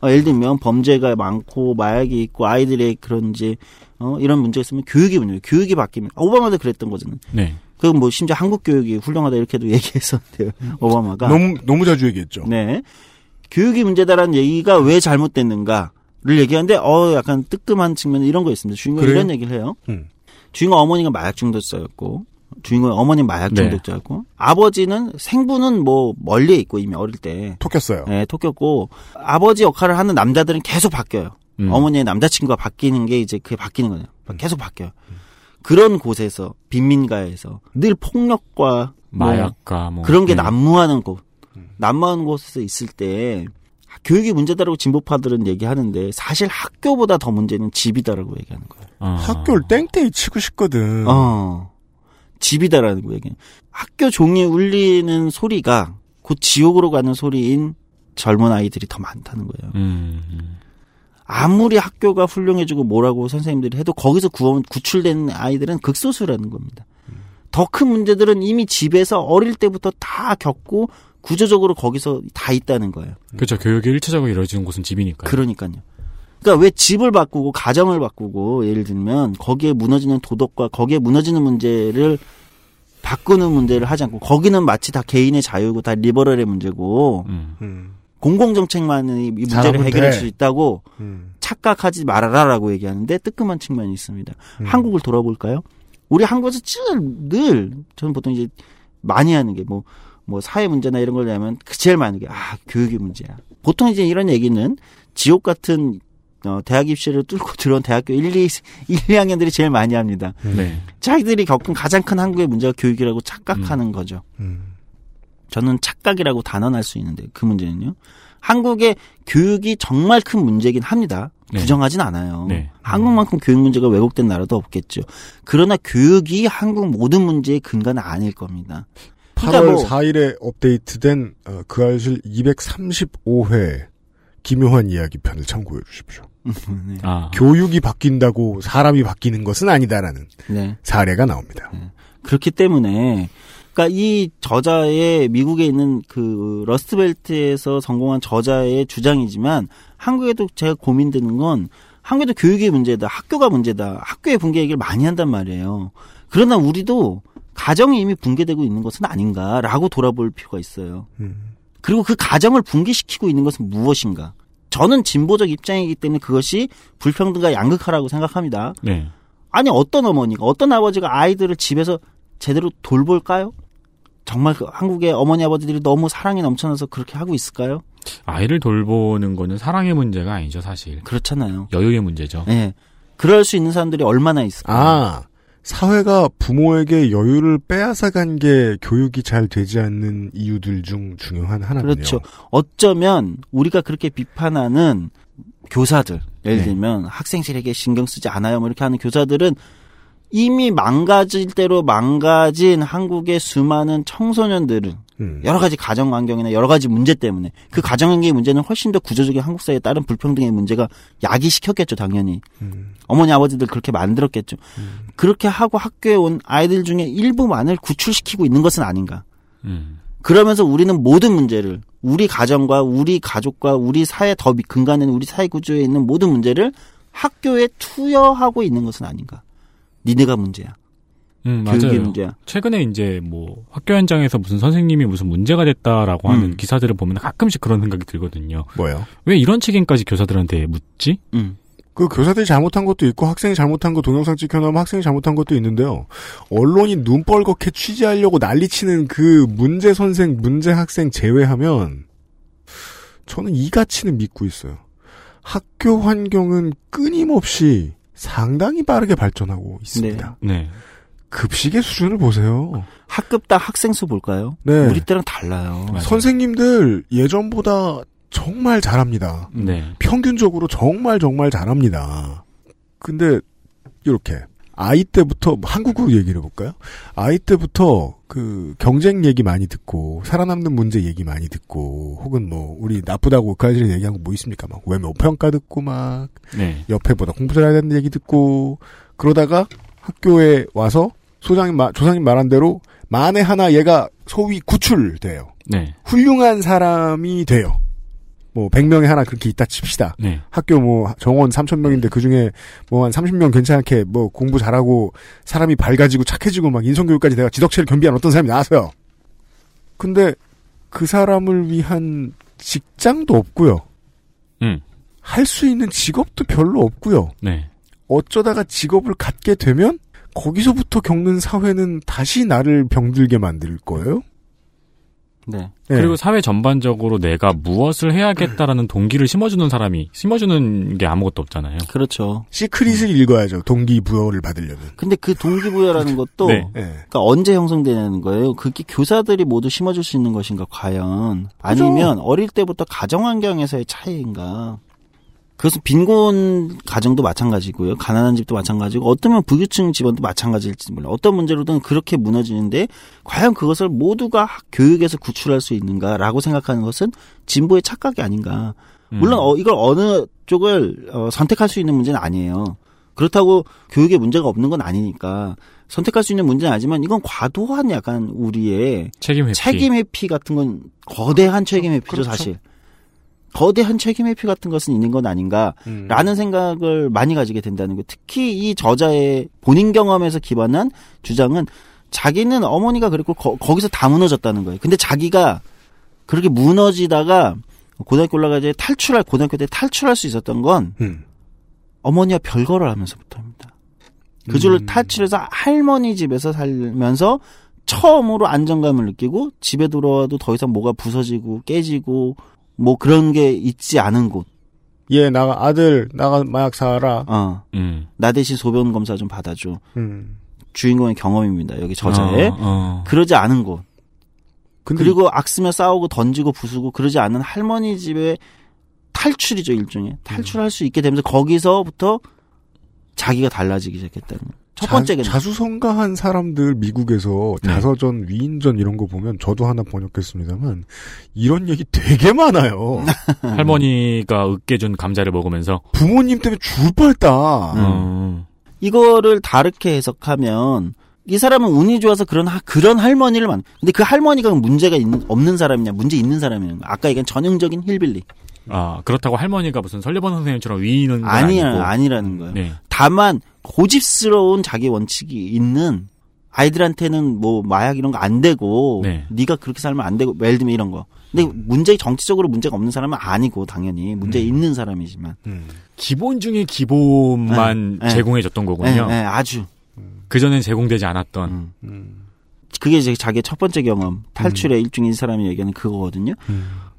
어, 예를 들면 범죄가 많고 마약이 있고 아이들의 그런 이제 어, 이런 문제가 있으면 교육이 문제. 교육이 바뀌면 아, 오바마도 그랬던 거잖아요. 네. 그건 뭐 심지어 한국 교육이 훌륭하다 이렇게도 [laughs] 얘기했었는데요. 오바마가. 너무 너무 자주 얘기했죠. 네. 교육이 문제다라는 얘기가 왜 잘못됐는가 를 얘기하는데 어 약간 뜨끔한 측면 이런 거 있습니다. 주인공이 그래요? 이런 얘기를 해요. 음. 주인공 어머니가 마약 중독자였고 주인공 어머니 마약 네. 중독자였고 아버지는 생부는 뭐 멀리에 있고 이미 어릴 때 톡했어요. 네, 토꼈고 아버지 역할을 하는 남자들은 계속 바뀌어요. 음. 어머니의 남자친구가 바뀌는 게 이제 그게 바뀌는 거예요. 계속 바뀌어요. 그런 곳에서 빈민가에서 늘 폭력과 뭐 마약과 뭐 그런 게 네. 난무하는 곳, 난무하는 곳에서 있을 때 교육이 문제다라고 진보파들은 얘기하는데 사실 학교보다 더 문제는 집이다라고 얘기하는 거예요. 어. 학교를 땡땡이 치고 싶거든. 어, 집이다라는 거 얘기해요. 학교 종이 울리는 소리가 곧 지옥으로 가는 소리인 젊은 아이들이 더 많다는 거예요. 음, 음. 아무리 학교가 훌륭해지고 뭐라고 선생님들이 해도 거기서 구원, 구출된 아이들은 극소수라는 겁니다. 더 큰 문제들은 이미 집에서 어릴 때부터 다 겪고 구조적으로 거기서 다 있다는 거예요. 그렇죠. 교육이 일차적으로 이루어지는 곳은 집이니까요. 그러니까요. 그러니까 왜 집을 바꾸고 가정을 바꾸고 예를 들면 거기에 무너지는 도덕과 거기에 무너지는 문제를 바꾸는 문제를 하지 않고 거기는 마치 다 개인의 자유고 다 리버럴의 문제고 음. 음, 공공정책만이 이 문제를 해결할 돼. 수 있다고 음, 착각하지 말아라라고 얘기하는데 뜨끔한 측면이 있습니다. 음. 한국을 돌아볼까요? 우리 한국에서 늘 저는 보통 이제 많이 하는 게 뭐 뭐 사회 문제나 이런 걸 내면 그 제일 많은 게 아 교육이 문제야. 보통 이제 이런 얘기는 지옥 같은 어, 대학 입시를 뚫고 [laughs] 들어온 대학교 1, 2, 1, 2학년들이 제일 많이 합니다. 네. 자기들이 겪은 가장 큰 한국의 문제가 교육이라고 착각하는 거죠. 음. 저는 착각이라고 단언할 수 있는데 그 문제는요. 한국의 교육이 정말 큰 문제긴 합니다. 네. 부정하진 않아요. 네. 한국만큼 교육 문제가 왜곡된 나라도 없겠죠. 그러나 교육이 한국 모든 문제의 근간은 아닐 겁니다. 8월 그러니까 뭐- 4일에 업데이트된 어, 그 알실 235회 기묘한 이야기 편을 참고해 주십시오. [laughs] 네. 아. 교육이 바뀐다고 사람이 바뀌는 것은 아니다라는 네. 사례가 나옵니다. 그렇기 때문에 그러니까 이 저자의 미국에 있는 그 러스트벨트에서 성공한 저자의 주장이지만 한국에도 제가 고민되는 건 한국에도 교육이 문제다, 학교가 문제다, 학교의 붕괴 얘기를 많이 한단 말이에요. 그러나 우리도 가정이 이미 붕괴되고 있는 것은 아닌가라고 돌아볼 필요가 있어요. 음. 그리고 그 가정을 붕괴시키고 있는 것은 무엇인가? 저는 진보적 입장이기 때문에 그것이 불평등과 양극화라고 생각합니다. 네. 아니 어떤 어머니가 어떤 아버지가 아이들을 집에서 제대로 돌볼까요? 정말 그 한국의 어머니 아버지들이 너무 사랑이 넘쳐나서 그렇게 하고 있을까요? 아이를 돌보는 거는 사랑의 문제가 아니죠, 사실. 그렇잖아요. 여유의 문제죠. 예. 그럴 수 있는 사람들이 얼마나 있을까요? 아, 사회가 부모에게 여유를 빼앗아간 게 교육이 잘 되지 않는 이유들 중 중요한 하나군요. 그렇죠. 어쩌면 우리가 그렇게 비판하는 교사들, 예를 네. 들면 학생들에게 신경 쓰지 않아요, 뭐 이렇게 하는 교사들은 이미 망가질 대로 망가진 한국의 수많은 청소년들은 음. 여러 가지 가정 환경이나 여러 가지 문제 때문에 그 가정 환경의 문제는 훨씬 더 구조적인 한국 사회에 따른 불평등의 문제가 야기시켰겠죠, 당연히. 음. 어머니 아버지들 그렇게 만들었겠죠. 그렇게 하고 학교에 온 아이들 중에 일부만을 구출시키고 있는 것은 아닌가. 음. 그러면서 우리는 모든 문제를 우리 가정과 우리 가족과 우리 사회 더 미- 근간에 있는 우리 사회 구조에 있는 모든 문제를 학교에 투여하고 있는 것은 아닌가. 니네가 문제야. 음, 교육이 맞아요. 문제야. 최근에 이제 뭐 학교 현장에서 무슨 선생님이 무슨 문제가 됐다라고 하는 음. 기사들을 보면 가끔씩 그런 생각이 들거든요. 뭐예요? 왜 이런 책임까지 교사들한테 묻지? 음. 그 교사들이 잘못한 것도 있고 학생이 잘못한 거 동영상 찍혀놓으면 학생이 잘못한 것도 있는데요. 언론이 눈 뻘겋게 취재하려고 난리치는 그 문제 선생, 문제 학생 제외하면 저는 이 가치는 믿고 있어요. 학교 환경은 끊임없이 상당히 빠르게 발전하고 있습니다. 네. 급식의 수준을 보세요. 학급당 학생 수 볼까요? 네. 우리 때랑 달라요. 맞아요. 선생님들 예전보다 정말 잘합니다. 네. 평균적으로 정말 정말 잘합니다. 근데 이렇게 아이 때부터 한국으로 얘기를 해볼까요? 아이 때부터 그 경쟁 얘기 많이 듣고 살아남는 문제 얘기 많이 듣고 혹은 뭐 우리 나쁘다고 그까지 얘기한 거 뭐 있습니까? 막 외모 평가 듣고 막 네. 옆에보다 공부 잘해야 되는 얘기 듣고 그러다가 학교에 와서 소장님 마- 조상님 말한 대로 만에 하나 얘가 소위 구출돼요. 네. 훌륭한 사람이 돼요. 뭐 100명에 하나 그렇게 있다 칩시다. 네. 학교 뭐 정원 3천 명인데 그 중에 뭐 한 30명 괜찮게 뭐 공부 잘하고 사람이 밝아지고 착해지고 막 인성교육까지 내가 지덕체를 겸비한 어떤 사람이 나왔어요. 근데 그 사람을 위한 직장도 없고요. 음. 할 수 있는 직업도 별로 없고요. 네. 어쩌다가 직업을 갖게 되면 거기서부터 겪는 사회는 다시 나를 병들게 만들 거예요. 네. 네. 그리고 사회 전반적으로 내가 무엇을 해야겠다라는 동기를 심어주는 사람이 심어주는 게 아무것도 없잖아요. 그렇죠. 시크릿을 읽어야죠. 동기 부여를 받으려면. 근데 그 동기 부여라는 [laughs] 것도 네. 예. 그러니까 언제 형성되는 거예요? 그게 교사들이 모두 심어줄 수 있는 것인가 과연 아니면 어릴 때부터 가정 환경에서의 차이인가? 그것은 빈곤 가정도 마찬가지고요. 가난한 집도 마찬가지고 어쩌면 부유층 집안도 마찬가지일지 몰라요. 어떤 문제로든 그렇게 무너지는데 과연 그것을 모두가 학- 교육에서 구출할 수 있는가라고 생각하는 것은 진보의 착각이 아닌가. 음. 물론 어, 이걸 어느 쪽을 어, 선택할 수 있는 문제는 아니에요. 그렇다고 교육에 문제가 없는 건 아니니까 선택할 수 있는 문제는 아니지만 이건 과도한 약간 우리의 책임 회피. 책임 회피 같은 건 거대한 책임 회피죠 그렇죠. 사실. 거대한 책임 회피 같은 것은 있는 건 아닌가라는 생각을 많이 가지게 된다는 거. 특히 이 저자의 본인 경험에서 기반한 주장은 자기는 어머니가 그랬고 거, 거기서 다 무너졌다는 거예요. 근데 자기가 그렇게 무너지다가 고등학교 올라가지 탈출할 고등학교 때 탈출할 수 있었던 건 음. 어머니와 별거를 하면서부터입니다. 그 줄을 음. 탈출해서 할머니 집에서 살면서 처음으로 안정감을 느끼고 집에 들어와도 더 이상 뭐가 부서지고 깨지고 뭐 그런 게 있지 않은 곳. 얘 나가 아들 나가 마약 사라. 어. 음. 나 대신 소변 검사 좀 받아줘. 음. 주인공의 경험입니다. 여기 저자의. 어, 어. 그러지 않은 곳. 근데 그리고 악쓰며 싸우고 던지고 부수고 그러지 않은 할머니 집에 탈출이죠 일종의 탈출할 수 있게 되면서 거기서부터 자기가 달라지기 시작했다는 거예요. 첫 번째가 자, 자수성가한 사람들 미국에서 네. 자서전, 위인전 이런 거 보면 저도 하나 번역했습니다만 이런 얘기 되게 많아요. [laughs] 할머니가 으깨준 감자를 먹으면서 부모님 때문에 죽을 뻔했다. 어. 이거를 다르게 해석하면 이 사람은 운이 좋아서 그런 하- 그런 할머니를 만. 근데 그 할머니가 문제가 있는, 없는 사람이냐 문제 있는 사람이냐 아까 얘기한 전형적인 힐빌리 아 그렇다고 할머니가 무슨 설리번 선생님처럼 위인은 건 아니야 아니고. 아니라는 거예요. 네. 다만 고집스러운 자기 원칙이 있는 아이들한테는 뭐 마약 이런 거 안 되고 네. 네가 그렇게 살면 안 되고 예를 들면 이런 거. 근데 문제 정치적으로 문제가 없는 사람은 아니고 당연히 문제 있는 사람이지만 음. 기본 중에 기본만 네, 네. 제공해줬던 예, 거군요. 예, 아주 그 전엔 제공되지 않았던. 음. 음. 그게 이제 자기의 첫 번째 경험 탈출의 일종인 사람이 얘기하는 그거거든요.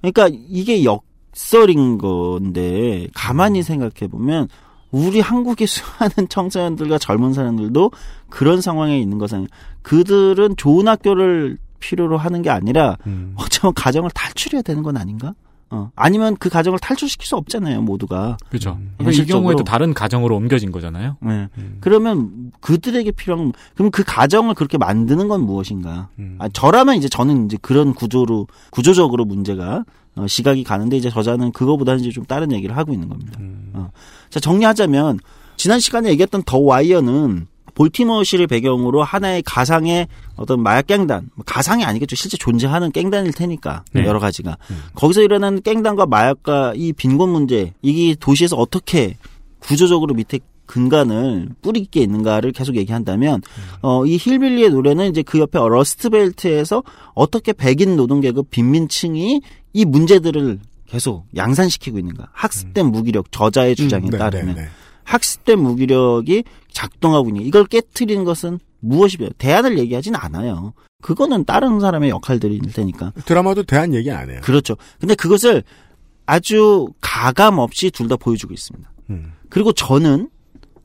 그러니까 이게 역 설인 건데 가만히 생각해 보면 우리 한국의 수많은 청소년들과 젊은 사람들도 그런 상황에 있는 것은 그들은 좋은 학교를 필요로 하는 게 아니라 음. 어쩌면 가정을 탈출해야 되는 건 아닌가? 어. 아니면 그 가정을 탈출시킬 수 없잖아요, 모두가. 그렇죠. 음. 이. 경우에도 다른 가정으로 옮겨진 거잖아요. 네. 그러면 그들에게 필요한 그럼 그 가정을 그렇게 만드는 건 무엇인가? 음. 아, 저라면 이제 저는 이제 그런 구조로 구조적으로 문제가 어, 시각이 가는데 이제 저자는 그거보다는 이제 좀 다른 얘기를 하고 있는 겁니다. 음. 어. 자 정리하자면 지난 시간에 얘기했던 더 와이어는 볼티모어시를 배경으로 하나의 가상의 어떤 마약 갱단, 뭐 가상이 아니겠죠. 실제 존재하는 갱단일 테니까 네. 여러 가지가 거기서 일어나는 갱단과 마약과 이 빈곤 문제, 이게 도시에서 어떻게 구조적으로 밑에 근간을 뿌리 있게 있는가를 계속 얘기한다면 어 이 힐빌리의 노래는 이제 그 옆에 러스트벨트에서 어떻게 백인 노동계급 빈민층이 이 문제들을 계속 양산시키고 있는가 학습된 무기력 저자의 주장에 네, 따르면 네, 네. 학습된 무기력이 작동하고 있는 이걸 깨트리는 것은 무엇이며 대안을 얘기하진 않아요. 그거는 다른 사람의 역할들일 테니까. 드라마도 대한 얘기 안 해요. 그렇죠. 근데 그것을 아주 가감 없이 둘 다 보여주고 있습니다. 음. 그리고 저는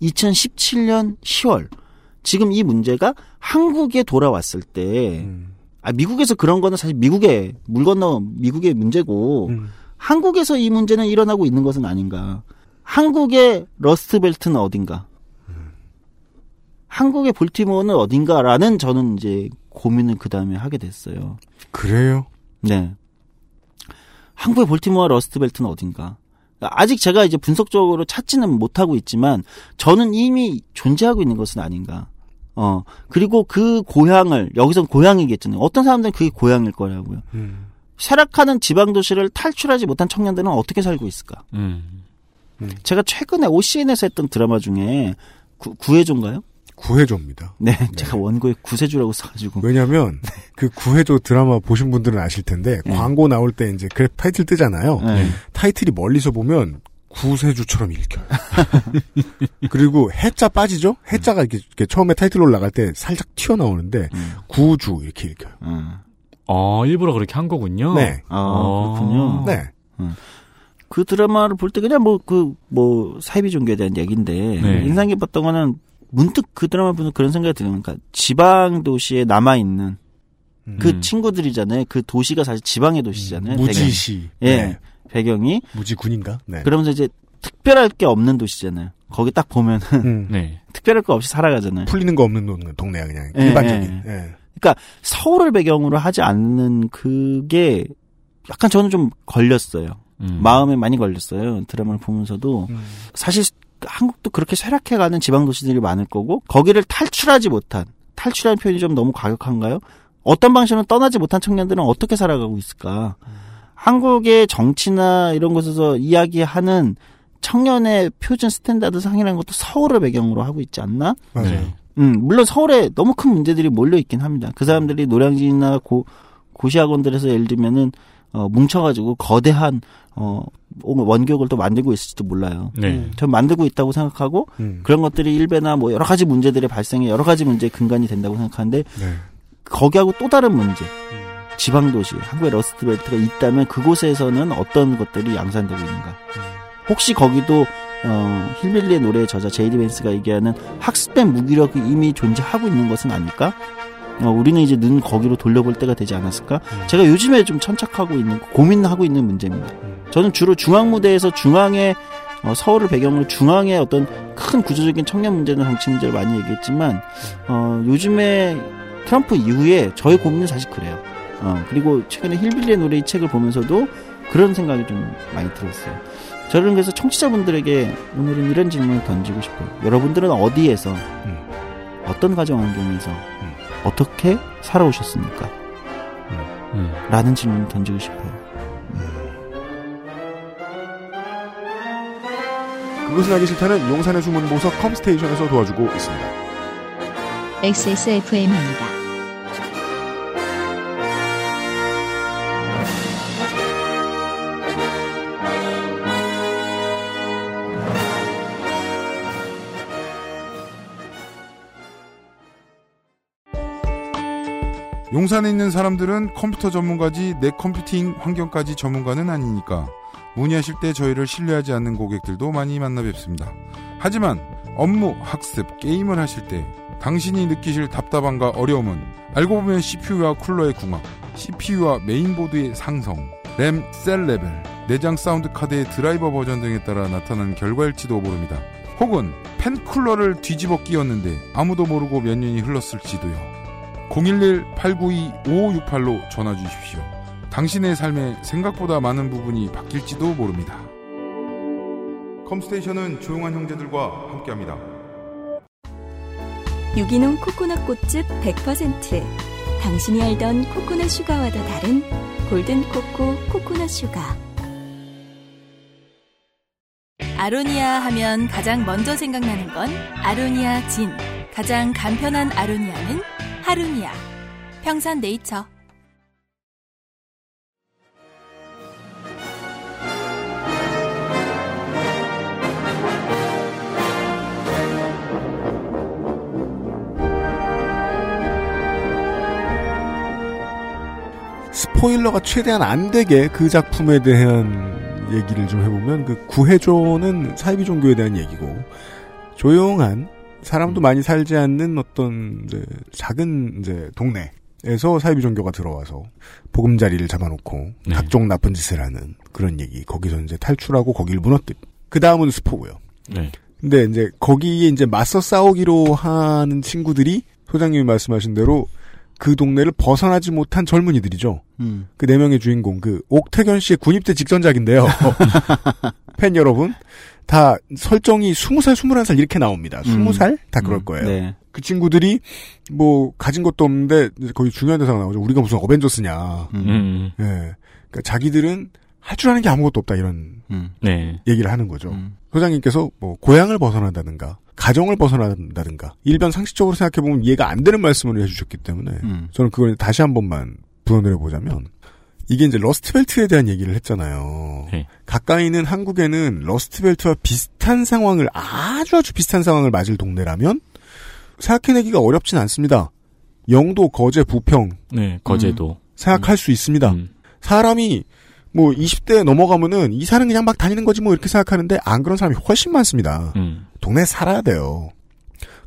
2017년 10월 지금 이 문제가 한국에 돌아왔을 때 음. 아, 미국에서 그런 거는 사실 미국의 물 건너 미국의 문제고 음. 한국에서 이 문제는 일어나고 있는 것은 아닌가. 한국의 러스트벨트는 어딘가. 한국의 볼티모어는 어딘가라는 저는 이제 고민을 그 다음에 하게 됐어요. 그래요? 네. 한국의 볼티모어 러스트벨트는 어딘가. 아직 제가 이제 분석적으로 찾지는 못하고 있지만 저는 이미 존재하고 있는 것은 아닌가. 어, 그리고 그 고향을, 여기선 고향이겠잖아요. 어떤 사람들은 그게 고향일 거라고요. 음. 쇠락하는 지방 도시를 탈출하지 못한 청년들은 어떻게 살고 있을까? 음. 제가 최근에 OCN에서 했던 드라마 중에 구, 구해조인가요? 구해조입니다. 네, 제가 원고에 구세주라고 써가지고. 왜냐면 그 구해조 드라마 보신 분들은 아실 텐데 네. 광고 나올 때 이제 그 타이틀 뜨잖아요. 네. 타이틀이 멀리서 보면 구세주처럼 읽혀요. [laughs] 그리고 해자 빠지죠? 해자가 이렇게, 이렇게 처음에 타이틀 올라갈 때 살짝 튀어나오는데 음. 구주 이렇게 읽혀요. 음. 어, 일부러 그렇게 한 거군요. 네. 아, 어. 그렇군요. 네. 그 드라마를 볼 때 그냥 뭐 그 뭐 사이비 종교에 대한 얘기인데 네. 인상 깊었던 거는 문득 그 드라마 보면서 그런 생각이 드는 그러니까 지방 도시에 남아 있는 그 음. 친구들이잖아요. 그 도시가 사실 지방의 도시잖아요. 무지시. 배경. 예. 네. 배경이 무지군인가? 네. 그러면서 이제 특별할 게 없는 도시잖아요. 거기 딱 보면은 음. [laughs] 네. 특별할 거 없이 살아가잖아요. 풀리는 거 없는 동- 동네야 그냥 예, 일반적인. 예. 서울을 배경으로 하지 않는 그게 약간 저는 좀 걸렸어요. 음. 마음에 많이 걸렸어요. 드라마를 보면서도 음. 사실 한국도 그렇게 쇠락해가는 지방 도시들이 많을 거고 거기를 탈출하지 못한 탈출하는 표현이 좀 너무 과격한가요? 어떤 방식으로 떠나지 못한 청년들은 어떻게 살아가고 있을까? 한국의 정치나 이런 곳에서 이야기하는 청년의 표준 스탠다드 상이라는 것도 서울을 배경으로 하고 있지 않나? 맞아요. 네. 음, 물론 서울에 너무 큰 문제들이 몰려 있긴 합니다. 그 사람들이 노량진이나 고, 고시학원들에서 예를 들면은, 어, 뭉쳐가지고 거대한, 어, 원격을 또 만들고 있을지도 몰라요. 네. 전 만들고 있다고 생각하고, 음. 그런 것들이 일베나 뭐 여러 가지 문제들의 발생에 여러 가지 문제의 근간이 된다고 생각하는데, 네. 거기하고 또 다른 문제, 지방도시, 한국의 러스트벨트가 있다면 그곳에서는 어떤 것들이 양산되고 있는가. 혹시 거기도 어, 힐빌리의 노래 저자 제이디 밴스가 얘기하는 학습된 무기력이 이미 존재하고 있는 것은 아닐까? 어, 우리는 이제 는 거기로 돌려볼 때가 되지 않았을까? 제가 요즘에 좀 천착하고 있는 고민하고 있는 문제입니다. 저는 주로 중앙 무대에서 중앙의 어, 서울을 배경으로 중앙의 어떤 큰 구조적인 청년 문제나 정치 문제를 많이 얘기했지만 어, 요즘에 트럼프 이후에 저의 고민은 사실 그래요. 어, 그리고 최근에 힐빌리의 노래 이 책을 보면서도 그런 생각이 좀 많이 들었어요. 저는 그래서 청취자분들에게 오늘은 이런 질문을 던지고 싶어요. 여러분들은 어디에서 어떤 가정 환경에서 어떻게 살아오셨습니까? 음. 라는 질문을 던지고 싶어요. 그것은 하기 싫다는 용산의 숨은 보석 컴스테이션에서 도와주고 있습니다. XSFM입니다. 용산에 있는 사람들은 컴퓨터 전문가지 내 컴퓨팅 환경까지 전문가는 아니니까 문의하실 때 저희를 신뢰하지 않는 고객들도 많이 만나 뵙습니다. 하지만 업무, 학습, 게임을 하실 때 당신이 느끼실 답답함과 어려움은 알고 보면 CPU와 쿨러의 궁합, CPU와 메인보드의 상성, 램, 셀 레벨, 내장 사운드 카드의 드라이버 버전 등에 따라 나타나는 결과일지도 모릅니다. 혹은 팬 쿨러를 뒤집어 끼웠는데 아무도 모르고 몇 년이 흘렀을지도요. 011-892-5568로 전화 주십시오. 당신의 삶에 생각보다 많은 부분이 바뀔지도 모릅니다. 컴스테이션은 조용한 형제들과 함께합니다. 유기농 코코넛 꽃즙 100% 당신이 알던 코코넛 슈가와도 다른 골든 코코 코코넛 슈가 아로니아 하면 가장 먼저 생각나는 건 아로니아 진. 가장 간편한 아로니아는 하루니아. 평산 네이처. 스포일러가 최대한 안 되게 그 작품에 대한 얘기를 좀 해보면 그 구해조는 사이비 종교에 대한 얘기고 조용한 사람도 많이 살지 않는 어떤 이제 작은 이제 동네에서 사이비 종교가 들어와서 보금자리를 잡아놓고 네. 각종 나쁜 짓을 하는 그런 얘기. 거기서 이제 탈출하고 거기를 무너뜨. 그 다음은 스포고요. 네. 근데 이제 거기에 이제 맞서 싸우기로 하는 친구들이 소장님이 말씀하신 대로 그 동네를 벗어나지 못한 젊은이들이죠. 음. 그네 명의 주인공 그 옥태견 씨의 군입대 직전작인데요. [laughs] 팬 여러분, 다 설정이 20살, 21살 이렇게 나옵니다. 20살? 다 그럴 음, 거예요. 네. 그 친구들이 뭐 가진 것도 없는데 이제 거기 중요한 대사가 나오죠. 우리가 무슨 어벤져스냐. 음. 음, 예. 그러니까 자기들은 할 줄 아는 게 아무것도 없다 이런 음. 네. 얘기를 하는 거죠. 음. 소장님께서 뭐 고향을 벗어난다든가 가정을 벗어난다든가 일반 상식적으로 생각해 보면 이해가 안 되는 말씀을 해주셨기 때문에 음. 저는 그걸 다시 한 번만 부연을 해보자면 이게 이제 러스트벨트에 대한 얘기를 했잖아요. 네. 가까이 있는 한국에는 러스트벨트와 비슷한 상황을 아주 아주 비슷한 상황을 맞을 동네라면 생각해내기가 어렵진 않습니다. 영도, 거제, 부평 네, 거제도. 생각할 수 있습니다. 음. 사람이 뭐 20대 넘어가면은 이 사람 그냥 막 다니는 거지 뭐 이렇게 생각하는데 안 그런 사람이 훨씬 많습니다. 음. 동네에 살아야 돼요.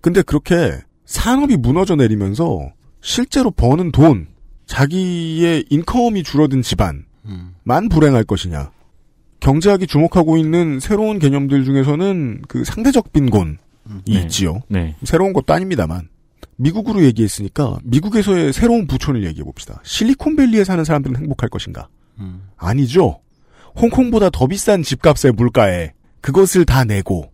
근데 그렇게 산업이 무너져 내리면서 실제로 버는 돈, 자기의 인컴이 줄어든 집안만 음. 불행할 것이냐. 경제학이 주목하고 있는 새로운 개념들 중에서는 그 상대적 빈곤이 네. 있지요. 네. 새로운 것도 아닙니다만. 미국으로 얘기했으니까 미국에서의 새로운 부촌을 얘기해 봅시다. 실리콘밸리에 사는 사람들은 행복할 것인가? 음. 아니죠. 홍콩보다 더 비싼 집값의 물가에 그것을 다 내고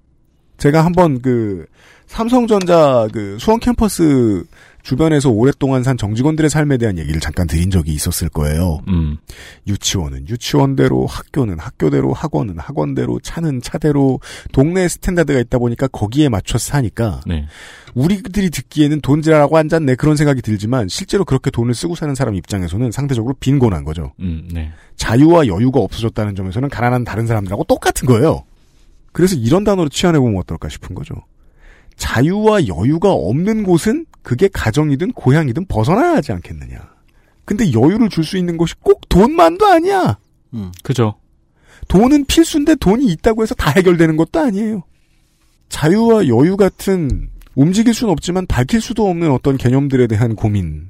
제가 한번 그 삼성전자 그 수원 캠퍼스 주변에서 오랫동안 산 정직원들의 삶에 대한 얘기를 잠깐 드린 적이 있었을 거예요. 음. 유치원은 유치원대로, 학교는 학교대로, 학원은 학원대로, 차는 차대로 동네 스탠다드가 있다 보니까 거기에 맞춰 사니까 네. 우리들이 듣기에는 돈지랄하고 앉았네 그런 생각이 들지만 실제로 그렇게 돈을 쓰고 사는 사람 입장에서는 상대적으로 빈곤한 거죠. 음, 네. 자유와 여유가 없어졌다는 점에서는 가난한 다른 사람들하고 똑같은 거예요. 그래서 이런 단어로 취한해보면 어떨까 싶은 거죠. 자유와 여유가 없는 곳은 그게 가정이든 고향이든 벗어나야 하지 않겠느냐. 근데 여유를 줄 수 있는 곳이 꼭 돈만도 아니야. 음. 그죠. 돈은 필수인데 돈이 있다고 해서 다 해결되는 것도 아니에요. 자유와 여유 같은 움직일 수는 없지만 밝힐 수도 없는 어떤 개념들에 대한 고민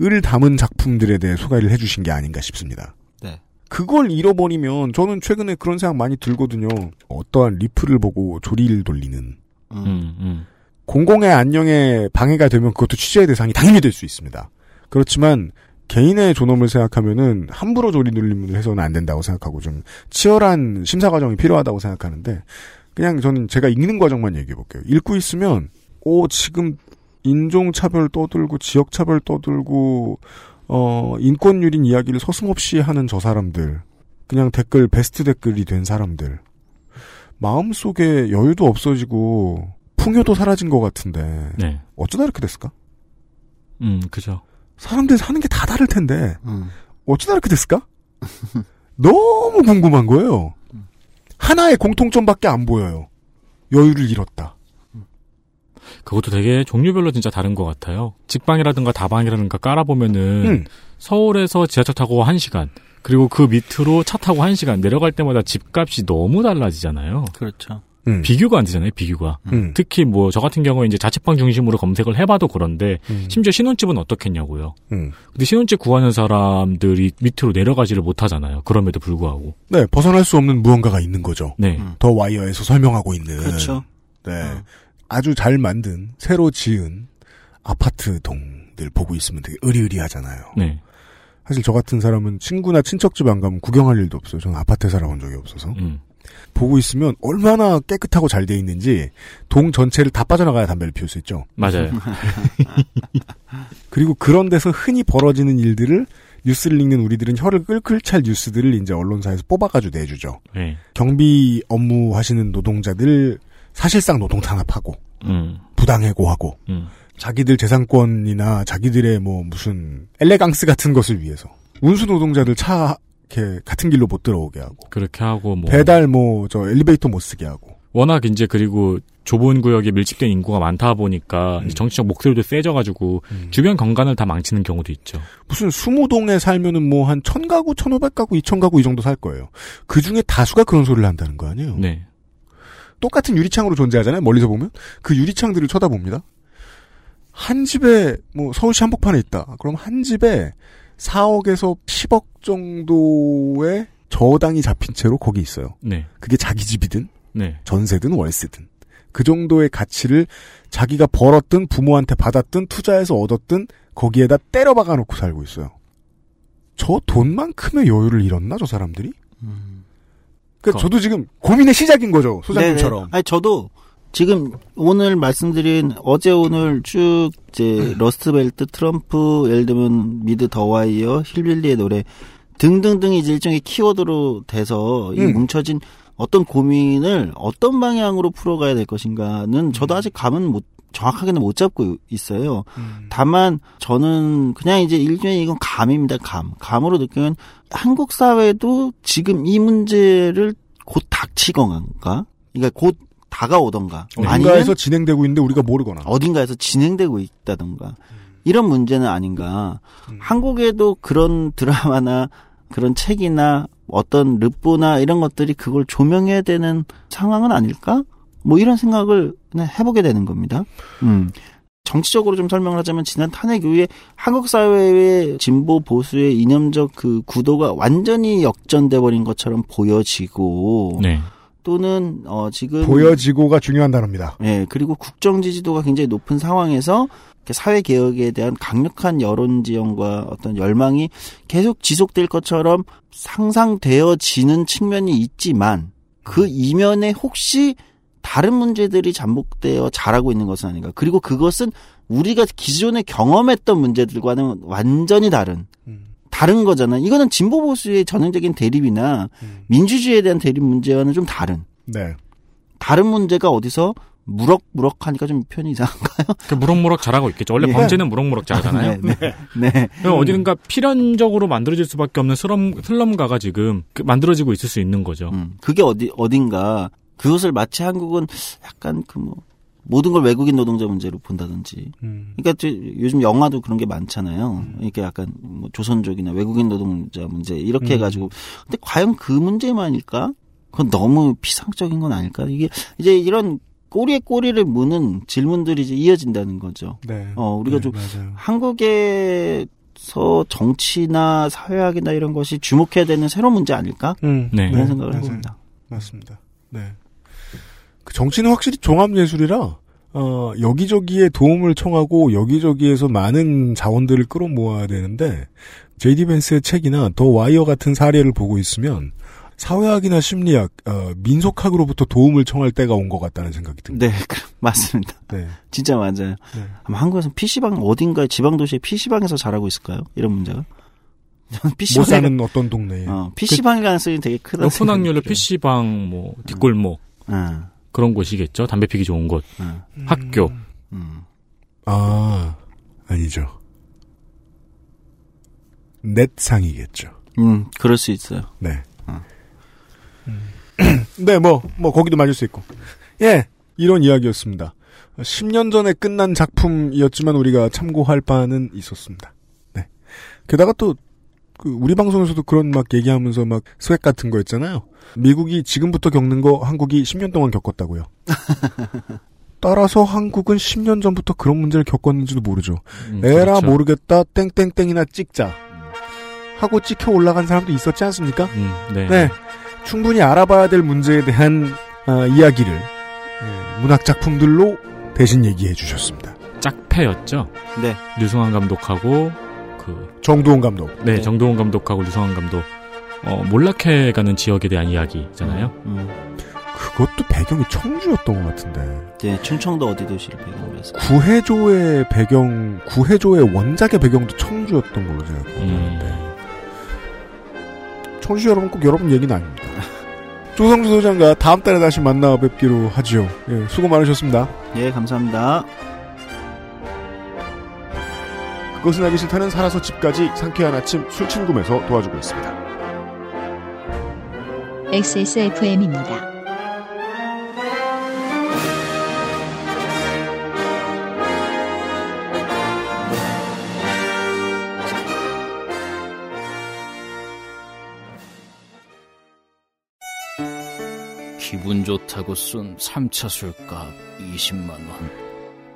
을 담은 작품들에 대해 소개를 해주신 게 아닌가 싶습니다. 네. 그걸 잃어버리면 저는 최근에 그런 생각 많이 들거든요. 어떠한 리플을 보고 조리를 돌리는 음. 음, 음. 공공의 안녕에 방해가 되면 그것도 취재의 대상이 당연히 될 수 있습니다. 그렇지만 개인의 존엄을 생각하면은 함부로 조리돌림을 해서는 안 된다고 생각하고 좀 치열한 심사 과정이 필요하다고 생각하는데 그냥 저는 제가 읽는 과정만 얘기해 볼게요. 읽고 있으면 오 지금 인종차별 떠들고 지역차별 떠들고 어 인권유린 이야기를 서슴없이 하는 저 사람들 그냥 댓글 베스트 댓글이 된 사람들 마음속에 여유도 없어지고 풍요도 사라진 것 같은데 네. 어쩌다 이렇게 됐을까? 음, 그죠. 사람들 사는 게 다 다를 텐데 음. 어쩌다 이렇게 됐을까? [laughs] 너무 궁금한 거예요. 하나의 공통점밖에 안 보여요. 여유를 잃었다. 그것도 되게 종류별로 진짜 다른 것 같아요. 직방이라든가 다방이라든가 깔아보면은 음. 서울에서 지하철 타고 1시간 그리고 그 밑으로 차 타고 1시간 내려갈 때마다 집값이 너무 달라지잖아요. 그렇죠. 음. 비교가 안 되잖아요, 비교가. 음. 특히 뭐 저 같은 경우에 이제 자취방 중심으로 검색을 해봐도 그런데 음. 심지어 신혼집은 어떻겠냐고요. 음. 근데 신혼집 구하는 사람들이 밑으로 내려가지를 못하잖아요. 그럼에도 불구하고. 네, 벗어날 수 없는 무언가가 있는 거죠. 네. 음. 더 와이어에서 설명하고 있는. 그렇죠. 네. 음. 아주 잘 만든, 새로 지은 아파트 동들 보고 있으면 되게 의리의리하잖아요. 네. 사실 저 같은 사람은 친구나 친척집 안 가면 구경할 일도 없어요. 저는 아파트에 살아본 적이 없어서. 음. 보고 있으면 얼마나 깨끗하고 잘 돼 있는지 동 전체를 다 빠져나가야 담배를 피울 수 있죠. 맞아요. [laughs] 그리고 그런 데서 흔히 벌어지는 일들을 뉴스를 읽는 우리들은 혀를 끌끌 찰 뉴스들을 이제 언론사에서 뽑아가지고 내주죠. 네. 경비 업무 하시는 노동자들 사실상 노동 탄압하고 음. 부당해고하고 음. 자기들 재산권이나 자기들의 뭐 무슨 엘레강스 같은 것을 위해서 운수 노동자들 차 이렇게 같은 길로 못 들어오게 하고 그렇게 하고 뭐 배달 뭐 저 엘리베이터 못 쓰게 하고 워낙 이제 그리고 좁은 구역에 밀집된 인구가 많다 보니까 음. 정치적 목소리도 세져가지고 주변 경관을 다 망치는 경우도 있죠. 무슨 수모동에 살면은 뭐 한 천 가구, 천오백 가구, 이천 가구 이 정도 살 거예요. 그 중에 다수가 그런 소리를 한다는 거 아니에요? 네. 똑같은 유리창으로 존재하잖아요. 멀리서 보면 그 유리창들을 쳐다봅니다. 한 집에 뭐 서울시 한복판에 있다. 그럼 한 집에 4억에서 10억 정도의 저당이 잡힌 채로 거기 있어요. 네. 그게 자기 집이든 네. 전세든 월세든 그 정도의 가치를 자기가 벌었든 부모한테 받았든 투자해서 얻었든 거기에다 때려 박아 놓고 살고 있어요. 저 돈만큼의 여유를 잃었나 저 사람들이? 음. 그 그거. 저도 지금 고민의 시작인 거죠 소장님처럼. 네네. 아니 저도 지금 오늘 말씀드린 어제 오늘 쭉 이제 러스트벨트, 트럼프, 예를 들면 미드 The Wire, 힐빌리의 노래 등등등이 이제 일종의 키워드로 돼서 이 음. 뭉쳐진 어떤 고민을 어떤 방향으로 풀어가야 될 것인가는 저도 아직 감은 못 정확하게는 못 잡고 있어요. 다만 저는 그냥 이제 일종의 이건 감입니다. 감. 감으로 느끼면 한국 사회도 지금 이 문제를 곧 닥치건가? 그러니까 곧 다가오던가 아니면 어딘가에서 진행되고 있는데 우리가 모르거나. 어딘가에서 진행되고 있다던가 이런 문제는 아닌가. 한국에도 그런 드라마나 그런 책이나 어떤 르뽀나 이런 것들이 그걸 조명해야 되는 상황은 아닐까? 뭐 이런 생각을 그냥 해보게 되는 겁니다. 음. 정치적으로 좀 설명을 하자면 지난 탄핵 이후에 한국 사회의 진보 보수의 이념적 그 구도가 완전히 역전돼 버린 것처럼 보여지고 네. 또는 어 지금 보여지고가 중요한 단어입니다. 예, 그리고 국정 지지도가 굉장히 높은 상황에서 사회 개혁에 대한 강력한 여론 지형과 어떤 열망이 계속 지속될 것처럼 상상되어지는 측면이 있지만 그 이면에 혹시 다른 문제들이 잠복되어 자라고 있는 것은 아닌가. 그리고 그것은 우리가 기존에 경험했던 문제들과는 완전히 다른 다른 거잖아. 이거는 진보 보수의 전형적인 대립이나 민주주의에 대한 대립 문제와는 좀 다른 네. 다른 문제가 어디서 무럭무럭 하니까 좀 표현이 이상한가요? [laughs] 그 무럭무럭 잘하고 있겠죠. 원래 예. 범죄는 무럭무럭 잘하잖아요. 네, 네. 네. 그럼 어딘가 필연적으로 만들어질 수밖에 없는 슬럼, 슬럼가가 지금 그 만들어지고 있을 수 있는 거죠. 음, 그게 어디 어딘가 그것을 마치 한국은 약간 그 뭐 모든 걸 외국인 노동자 문제로 본다든지. 그러니까 저 요즘 영화도 그런 게 많잖아요. 이렇게 약간 뭐 조선족이나 외국인 노동자 문제 이렇게 해가지고. 근데 과연 그 문제만일까? 그건 너무 피상적인 건 아닐까? 이게 이제 이런 꼬리에 꼬리를 무는 질문들이 이제 이어진다는 거죠. 네. 어, 우리가 네, 좀 맞아요. 한국에서 정치나 사회학이나 이런 것이 주목해야 되는 새로운 문제 아닐까? 음, 네. 이런 생각을 맞아요. 해봅니다. 맞습니다. 네. 그 정치는 확실히 종합 예술이라 어, 여기저기에 도움을 청하고 여기저기에서 많은 자원들을 끌어모아야 되는데 제이디 벤스의 책이나 더 와이어 같은 사례를 보고 있으면 사회학이나 심리학, 어, 민속학으로부터 도움을 청할 때가 온 것 같다는 생각이 듭니다. 네, [laughs] 그- 맞습니다. 네. 진짜 맞아요. 네. 아마 한국에서 PC방 어딘가에 지방 도시에 PC방에서 자라고 있을까요? 이런 문제가? 저는 못 PC방 사는 어떤 동네에. 어, PC방일 가능성이 되게 크다. 혼학률로 PC방, 뭐, 뒷골목, 응, 그런 곳이겠죠. 담배 피기 좋은 곳. 응, 학교. 응. 아, 아니죠. 넷상이겠죠. 음, 그럴 수 있어요. 네. 어. [clears throat] 네, 뭐, 뭐, 거기도 맞을 수 있고. 예, 이런 이야기였습니다. 10년 전에 끝난 작품이었지만 우리가 참고할 바는 있었습니다. 네. 게다가 또, 그 우리 방송에서도 그런 막 얘기하면서 막 swag 같은 거 있잖아요. 미국이 지금부터 겪는 거 한국이 10년 동안 겪었다고요. [laughs] 따라서 한국은 10년 전부터 그런 문제를 겪었는지도 모르죠. 음, 에라 그렇죠. 모르겠다 땡땡땡이나 찍자 하고 찍혀 올라간 사람도 있었지 않습니까? 음, 네. 네, 충분히 알아봐야 될 문제에 대한 아, 이야기를 예, 문학 작품들로 대신 얘기해 주셨습니다. 짝패였죠. 네. 류승환 감독하고 그 정두원 감독. 네, 네. 정동원 감독하고 류승환 감독 어, 몰락해 가는 지역에 대한 이야기잖아요. 음. 그것도 배경이 청주였던 것 같은데 네, 충청도 어디 도시를 배경으로 해서. 구해조의 배경, 구해조의 원작의 배경도 청주였던 걸로 제가 기억하는데 음. 청주 여러분 꼭 여러분 얘기는 아닙니다. [laughs] 조성주 소장과 다음 달에 다시 만나 뵙기로 하지요. 예, 수고 많으셨습니다. 예, 감사합니다. 그것은 알기 싫다는 살아서 집까지 상쾌한 아침 술친구에서 도와주고 있습니다. XSFM입니다. 기분 좋다고 쏜 3차 술값 20만 원.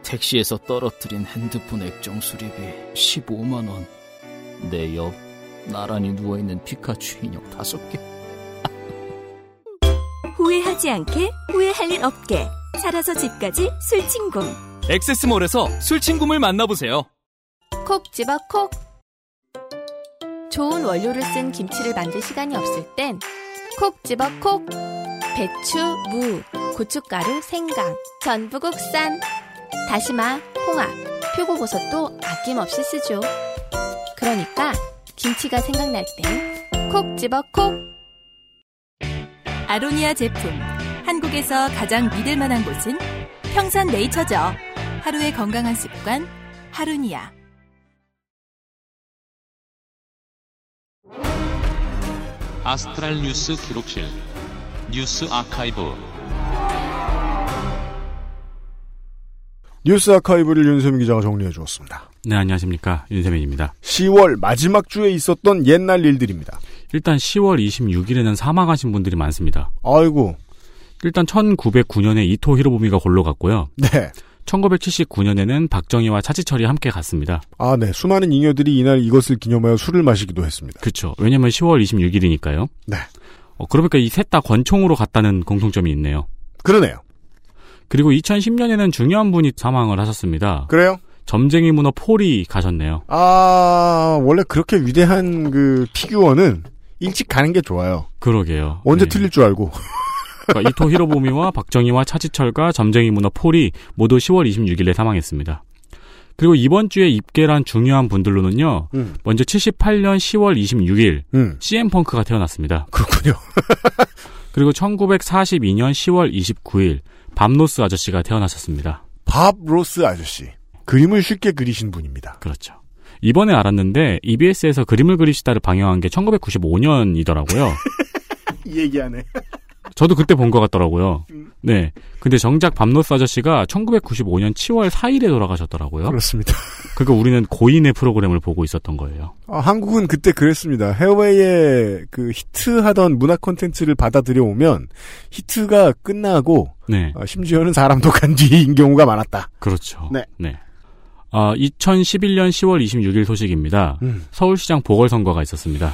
택시에서 떨어뜨린 핸드폰 액정 수리비 15만 원. 내 옆 나란히 누워있는 피카츄 인형 5개. [laughs] 후회하지 않게 후회할 일 없게 살아서 집까지 술친구 엑세스몰에서 술친구를 만나보세요. 콕 집어 콕. 좋은 원료를 쓴 김치를 만들 시간이 없을 땐 콕 집어 콕 배추, 무, 고춧가루, 생강, 전부 국산 다시마, 홍합, 표고버섯도 아낌없이 쓰죠. 그러니까 김치가 생각날 땐 콕 집어 콕 아로니아 제품. 한국에서 가장 믿을 만한 곳은 평산 네이처죠. 하루의 건강한 습관, 하루니아. 아스트랄 뉴스 기록실 뉴스 아카이브 뉴스 아카이브를 윤세민 기자가 정리해 주었습니다. 네, 안녕하십니까. 윤세민입니다. 10월 마지막 주에 있었던 옛날 일들입니다. 일단 10월 26일에는 사망하신 분들이 많습니다. 아이고. 일단 1909년에 이토 히로부미가 골로 갔고요. 네. 1979년에는 박정희와 차지철이 함께 갔습니다. 아, 네. 수많은 잉여들이 이날 이것을 기념하여 술을 마시기도 했습니다. 그렇죠. 왜냐면 10월 26일이니까요. 네. 어, 그러니까 이 셋 다 권총으로 갔다는 공통점이 있네요. 그러네요. 그리고 2010년에는 중요한 분이 사망을 하셨습니다. 그래요? 점쟁이 문어 폴이 가셨네요. 아, 원래 그렇게 위대한 그 피규어는 일찍 가는 게 좋아요. 그러게요. 언제 네. 틀릴 줄 알고. 그러니까 이토 히로부미와 [laughs] 박정희와 차지철과 점쟁이 문어 폴이 모두 10월 26일에 사망했습니다. 그리고 이번 주에 입계란 중요한 분들로는요. 음. 먼저 78년 10월 26일 음. CM 펑크가 태어났습니다. 그렇군요. [laughs] 그리고 1942년 10월 29일 밤로스 아저씨가 태어나셨습니다. 밥 로스 아저씨. 그림을 쉽게 그리신 분입니다. 그렇죠. 이번에 알았는데 EBS에서 그림을 그리시다를 방영한 게 1995년이더라고요. [laughs] 이 얘기하네. 저도 그때 본 것 같더라고요. 네. 근데 정작 밤로스 아저씨가 1995년 7월 4일에 돌아가셨더라고요. 그렇습니다. 그러니까 우리는 고인의 프로그램을 보고 있었던 거예요. 아, 한국은 그때 그랬습니다. 해외에 그 히트하던 문화 콘텐츠를 받아들여 오면 히트가 끝나고 네. 어, 심지어는 사람도 간 뒤인 경우가 많았다. 그렇죠. 네. 아, 2011년 10월 26일 소식입니다. 음. 서울시장 보궐선거가 있었습니다.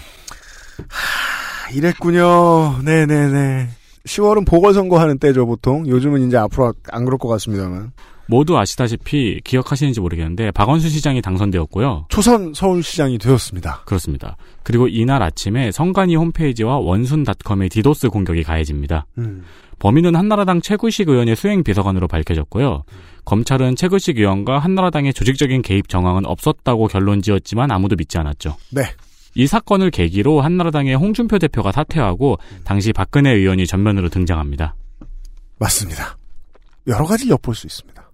아, 이랬군요. 네네네. 10월은 보궐선거 하는 때죠, 보통. 요즘은 이제 앞으로 안 그럴 것 같습니다만. 모두 아시다시피 기억하시는지 모르겠는데 박원순 시장이 당선되었고요. 초선 서울시장이 되었습니다. 그렇습니다. 그리고 이날 아침에 성관이 홈페이지와 원순닷컴의 디도스 공격이 가해집니다. 음. 범인은 한나라당 최구식 의원의 수행 비서관으로 밝혀졌고요. 검찰은 최구식 의원과 한나라당의 조직적인 개입 정황은 없었다고 결론 지었지만 아무도 믿지 않았죠. 네. 이 사건을 계기로 한나라당의 홍준표 대표가 사퇴하고 당시 박근혜 의원이 전면으로 등장합니다. 맞습니다. 여러 가지 엿볼 수 있습니다.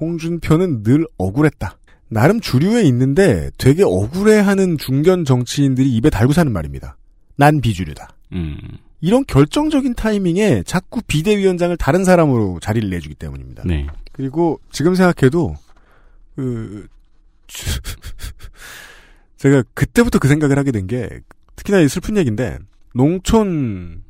홍준표는 늘 억울했다. 나름 주류에 있는데 되게 억울해하는 중견 정치인들이 입에 달고 사는 말입니다. 난 비주류다. 음, 이런 결정적인 타이밍에 자꾸 비대위원장을 다른 사람으로 자리를 내주기 때문입니다. 네. 그리고 지금 생각해도 그 제가 그때부터 그 생각을 하게 된 게 특히나 이 슬픈 얘기인데 농촌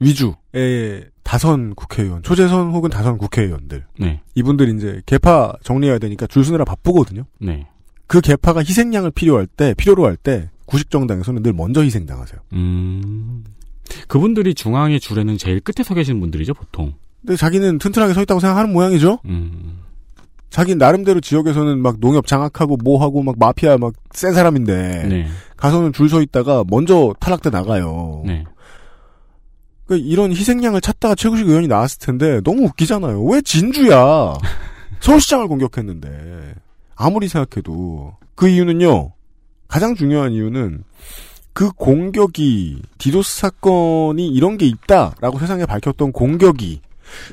위주의 다선 국회의원, 초재선 혹은 다선 국회의원들 네. 이분들 이제 개파 정리해야 되니까 줄 서느라 바쁘거든요. 네. 그 개파가 희생양을 필요할 때 필요로 할 때 구식정당에서는 늘 먼저 희생당하세요. 음. 그분들이 중앙의 줄에는 제일 끝에 서 계신 분들이죠, 보통. 근데 자기는 튼튼하게 서 있다고 생각하는 모양이죠. 음. 자기 나름대로 지역에서는 막 농협 장악하고 뭐하고 막 마피아 막 센 사람인데 네. 가서는 줄 서 있다가 먼저 탈락돼 나가요. 네. 그러니까 이런 희생양을 찾다가 최구식 의원이 나왔을 텐데 너무 웃기잖아요. 왜 진주야? [laughs] 서울시장을 공격했는데 아무리 생각해도 그 이유는요. 가장 중요한 이유는 그 공격이 디도스 사건이 이런 게 있다라고 세상에 밝혔던 공격이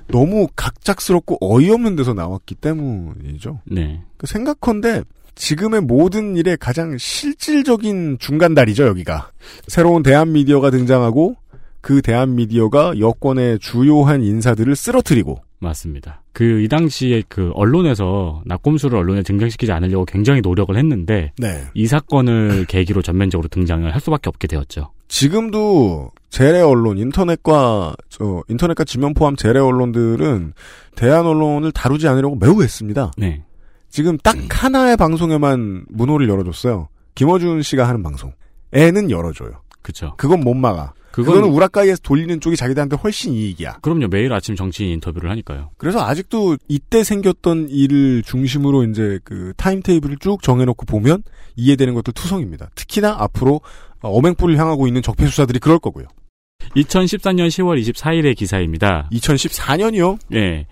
너무 각작스럽고 어이없는 데서 나왔기 때문이죠. 네. 그 생각컨대 지금의 모든 일의 가장 실질적인 중간다리죠, 여기가. 새로운 대한 미디어가 등장하고 그 대한 미디어가 여권의 주요한 인사들을 쓰러뜨리고 맞습니다. 그 이 당시에 그 언론에서 낙곰수를 언론에 등장시키지 않으려고 굉장히 노력을 했는데 네. 이 사건을 [laughs] 계기로 전면적으로 등장을 할 수밖에 없게 되었죠. 지금도 재래 언론, 인터넷과 저 인터넷과 지면 포함 재래 언론들은 대한 언론을 다루지 않으려고 매우 애씁니다. 네. 지금 딱 하나의 방송에만 문호를 열어줬어요. 김어준 씨가 하는 방송. 애는 열어줘요. 그렇죠. 그건 못 막아. 그건- 그거는 우라카이에서 돌리는 쪽이 자기들한테 훨씬 이익이야. 그럼요. 매일 아침 정치인 인터뷰를 하니까요. 그래서 아직도 이때 생겼던 일을 중심으로 이제 그 타임테이블을 쭉 정해놓고 보면 이해되는 것도 투성입니다. 특히나 앞으로 어맹불을 향하고 있는 적폐 수사들이 그럴 거고요. 2014년 10월 24일의 기사입니다. 2014년이요? 예.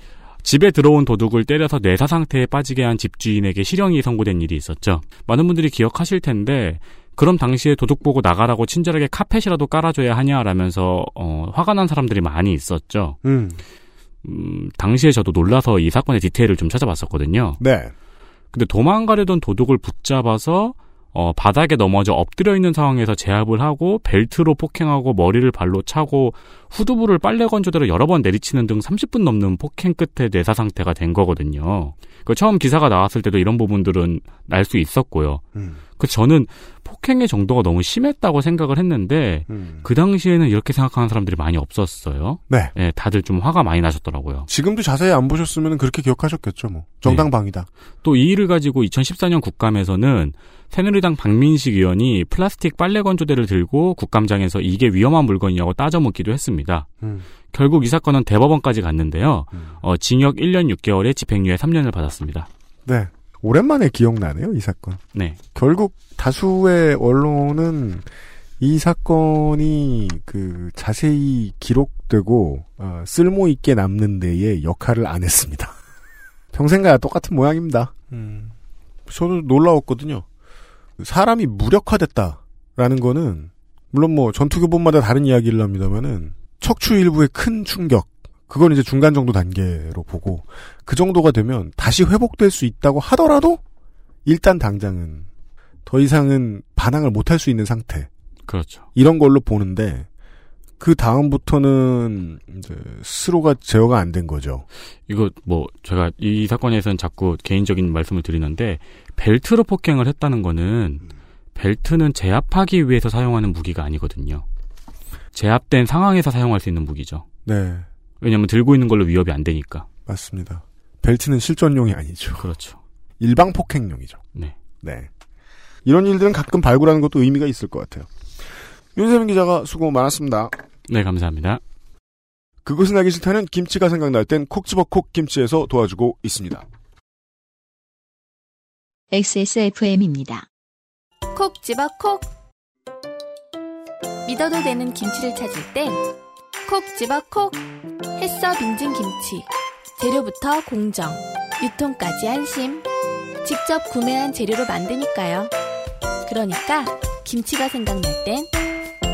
집에 들어온 도둑을 때려서 뇌사 상태에 빠지게 한 집주인에게 실형이 선고된 일이 있었죠. 많은 분들이 기억하실 텐데 그럼 당시에 도둑 보고 나가라고 친절하게 카펫이라도 깔아줘야 하냐라면서 어, 화가 난 사람들이 많이 있었죠. 음. 음, 당시에 저도 놀라서 이 사건의 디테일을 좀 찾아봤었거든요. 네. 근데 도망가려던 도둑을 붙잡아서 어, 바닥에 넘어져 엎드려 있는 상황에서 제압을 하고 벨트로 폭행하고 머리를 발로 차고 후두부를 빨래 건조대로 여러 번 내리치는 등 30분 넘는 폭행 끝에 뇌사 상태가 된 거거든요. 그 처음 기사가 나왔을 때도 이런 부분들은 날수 있었고요. 음. 그 저는 폭행의 정도가 너무 심했다고 생각을 했는데 음. 그 당시에는 이렇게 생각하는 사람들이 많이 없었어요. 네. 예, 다들 좀 화가 많이 나셨더라고요. 지금도 자세히 안 보셨으면 그렇게 기억하셨겠죠, 뭐. 정당방위다. 또이 일을 가지고 2014년 국감에서는 새누리당 박민식 의원이 플라스틱 빨래 건조대를 들고 국감장에서 이게 위험한 물건이냐고 따져 묻기도 했습니다. 음. 결국 이 사건은 대법원까지 갔는데요. 어, 징역 1년 6개월에 집행유예 3년을 받았습니다. 네. 오랜만에 기억나네요, 이 사건. 네. 결국 다수의 언론은 이 사건이 그 자세히 기록되고 어, 쓸모 있게 남는 데에 역할을 안 했습니다. [laughs] 평생과 똑같은 모양입니다. 저도 놀라웠거든요. 사람이 무력화됐다라는 거는 물론 뭐 전투 교본마다 다른 이야기를 합니다만은 척추 일부의 큰 충격 그건 이제 중간 정도 단계로 보고 그 정도가 되면 다시 회복될 수 있다고 하더라도 일단 당장은 더 이상은 반항을 못할 수 있는 상태 그렇죠. 이런 걸로 보는데 그 다음부터는 이제 스스로가 제어가 안 된 거죠. 이거 뭐 제가 이 사건에서는 자꾸 개인적인 말씀을 드리는데 벨트로 폭행을 했다는 거는 벨트는 제압하기 위해서 사용하는 무기가 아니거든요. 제압된 상황에서 사용할 수 있는 무기죠. 네, 왜냐하면 들고 있는 걸로 위협이 안 되니까. 맞습니다. 벨트는 실전용이 아니죠. 그렇죠. 일방 폭행용이죠. 네. 네. 이런 일들은 가끔 발굴하는 것도 의미가 있을 것 같아요. 윤세민 기자가 수고 많았습니다. 네, 감사합니다. 그것은 알기 싫다는 김치가 생각날 땐 콕 집어 콕 김치에서 도와주고 있습니다. XSFM입니다. 콕 집어 콕. 믿어도 되는 김치를 찾을 땐 콕 집어 콕. 햇서 빙진 김치. 재료부터 공정, 유통까지 안심. 직접 구매한 재료로 만드니까요. 그러니까 김치가 생각날 땐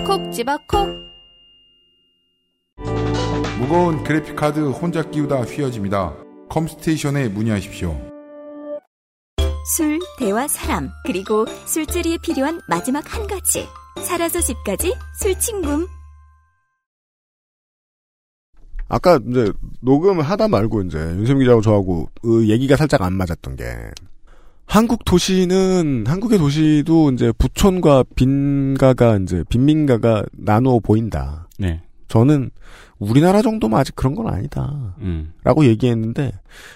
콕 집어 콕. 무거운 그래픽카드 혼자 끼우다 휘어집니다. 컴스테이션에 문의하십시오. 술, 대화, 사람, 그리고 술자리에 필요한 마지막 한 가지. 살아서 집까지 술친굼. 아까 이제 녹음을 하다 말고 이제 윤세민 기자하고 저하고 그 얘기가 살짝 안 맞았던 게 한국 도시는 한국의 도시도 이제 부촌과 빈가가 이제 빈민가가 나누어 보인다. 네. 저는 우리나라 정도면 아직 그런 건 아니다. 음. 라고 얘기했는데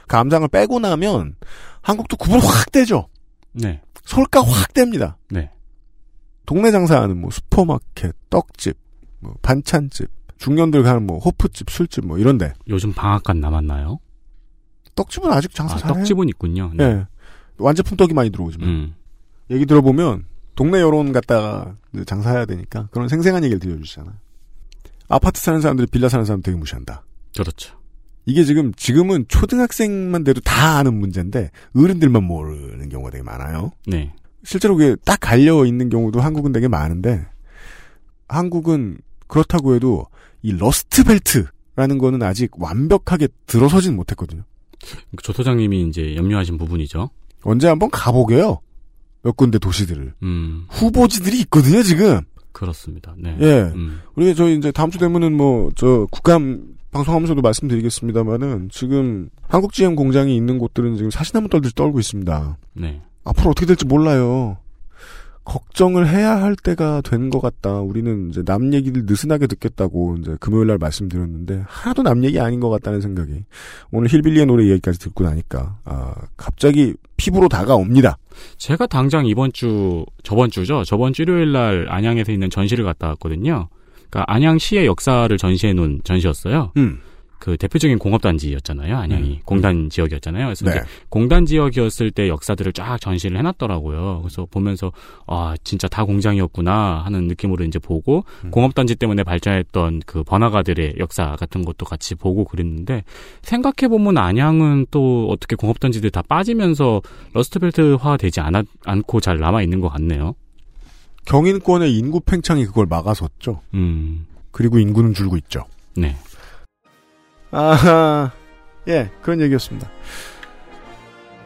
감장을 빼고 나면 한국도 구분 확 되죠. 네. 솔가 확 됩니다. 네. 동네 장사하는 뭐 슈퍼마켓, 떡집, 뭐 반찬집, 중년들 가는 뭐 호프집, 술집 뭐 이런데 요즘 방앗간 남았나요? 떡집은 아직 장사 아, 잘해요. 떡집은 있군요. 예. 네. 완제품 떡이 많이 들어오지만 음. 얘기 들어보면 동네 여론 갖다가 장사해야 되니까 그런 생생한 얘기를 들려주시잖아요. 아파트 사는 사람들이 빌라 사는 사람 되게 무시한다. 그렇죠. 이게 지금 지금은 초등학생만 돼도 다 아는 문제인데 어른들만 모르는 경우가 되게 많아요. 네. 실제로 그게 딱 갈려 있는 경우도 한국은 되게 많은데 한국은 그렇다고 해도 이 러스트 벨트라는 거는 아직 완벽하게 들어서진 못했거든요. 조 소장님이 이제 염려하신 부분이죠. 언제 한번 가보게요. 몇 군데 도시들을 음. 후보지들이 있거든요 지금. 그렇습니다. 네. 예. 음. 우리 저희 이제 다음 주 되면은 뭐 저 국감 방송하면서도 말씀드리겠습니다만은 지금 한국 GM 공장이 있는 곳들은 지금 사시나무 떨듯이 떨고 있습니다. 네. 앞으로 어떻게 될지 몰라요. 걱정을 해야 할 때가 된 것 같다. 우리는 이제 남 얘기를 느슨하게 듣겠다고 이제 금요일 날 말씀드렸는데 하나도 남 얘기 아닌 것 같다는 생각이 오늘 힐빌리의 노래 얘기까지 듣고 나니까 아 갑자기 피부로 다가옵니다. 제가 당장 이번 주 저번 주죠. 저번 주 일요일 날 안양에서 있는 전시를 갔다 왔거든요. 그러니까 안양시의 역사를 전시해 놓은 전시였어요. 음. 그 대표적인 공업단지였잖아요. 안양이 음. 공단 지역이었잖아요. 그래서 네. 공단 지역이었을 때 역사들을 쫙 전시를 해놨더라고요. 그래서 보면서 아 진짜 다 공장이었구나 하는 느낌으로 이제 보고 음. 공업단지 때문에 발전했던 그 번화가들의 역사 같은 것도 같이 보고 그랬는데 생각해 보면 안양은 또 어떻게 공업단지들 다 빠지면서 러스트벨트화 되지 않았, 않고 잘 남아 있는 것 같네요. 경인권의 인구 팽창이 그걸 막아섰죠. 음, 그리고 인구는 줄고 있죠. 네. 아하, 예, 그런 얘기였습니다.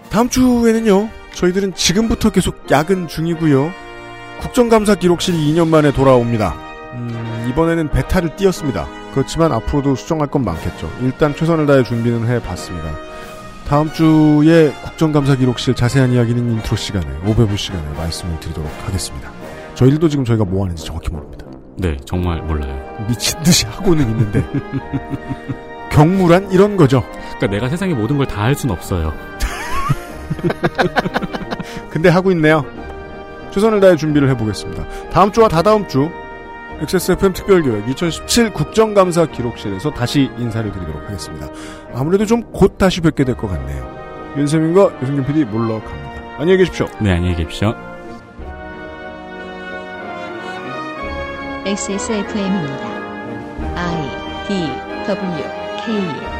다음 주에는요, 저희들은 지금부터 계속 야근 중이고요. 국정감사 기록실이 2년 만에 돌아옵니다. 음, 이번에는 베타를 뗐습니다. 그렇지만 앞으로도 수정할 건 많겠죠. 일단 최선을 다해 준비는 해봤습니다. 다음 주에 국정감사 기록실 자세한 이야기는 인트로 시간에, 오배부 시간에 말씀을 드리도록 하겠습니다. 저희들도 지금 저희가 뭐 하는지 정확히 모릅니다. 네, 정말 몰라요. 미친 듯이 하고는 있는데, [laughs] 경무란 이런 거죠. 그러니까 내가 세상의 모든 걸 다 할 순 없어요. [laughs] 근데 하고 있네요. 최선을 다해 준비를 해보겠습니다. 다음 주와 다다음 주 XSFM 특별기획 2017 국정감사 기록실에서 다시 인사를 드리도록 하겠습니다. 아무래도 좀 곧 다시 뵙게 될 것 같네요. 윤세민과 유승균 PD 물러갑니다. 안녕히 계십시오. 네, 안녕히 계십시오. XSFM입니다. I D W Hey.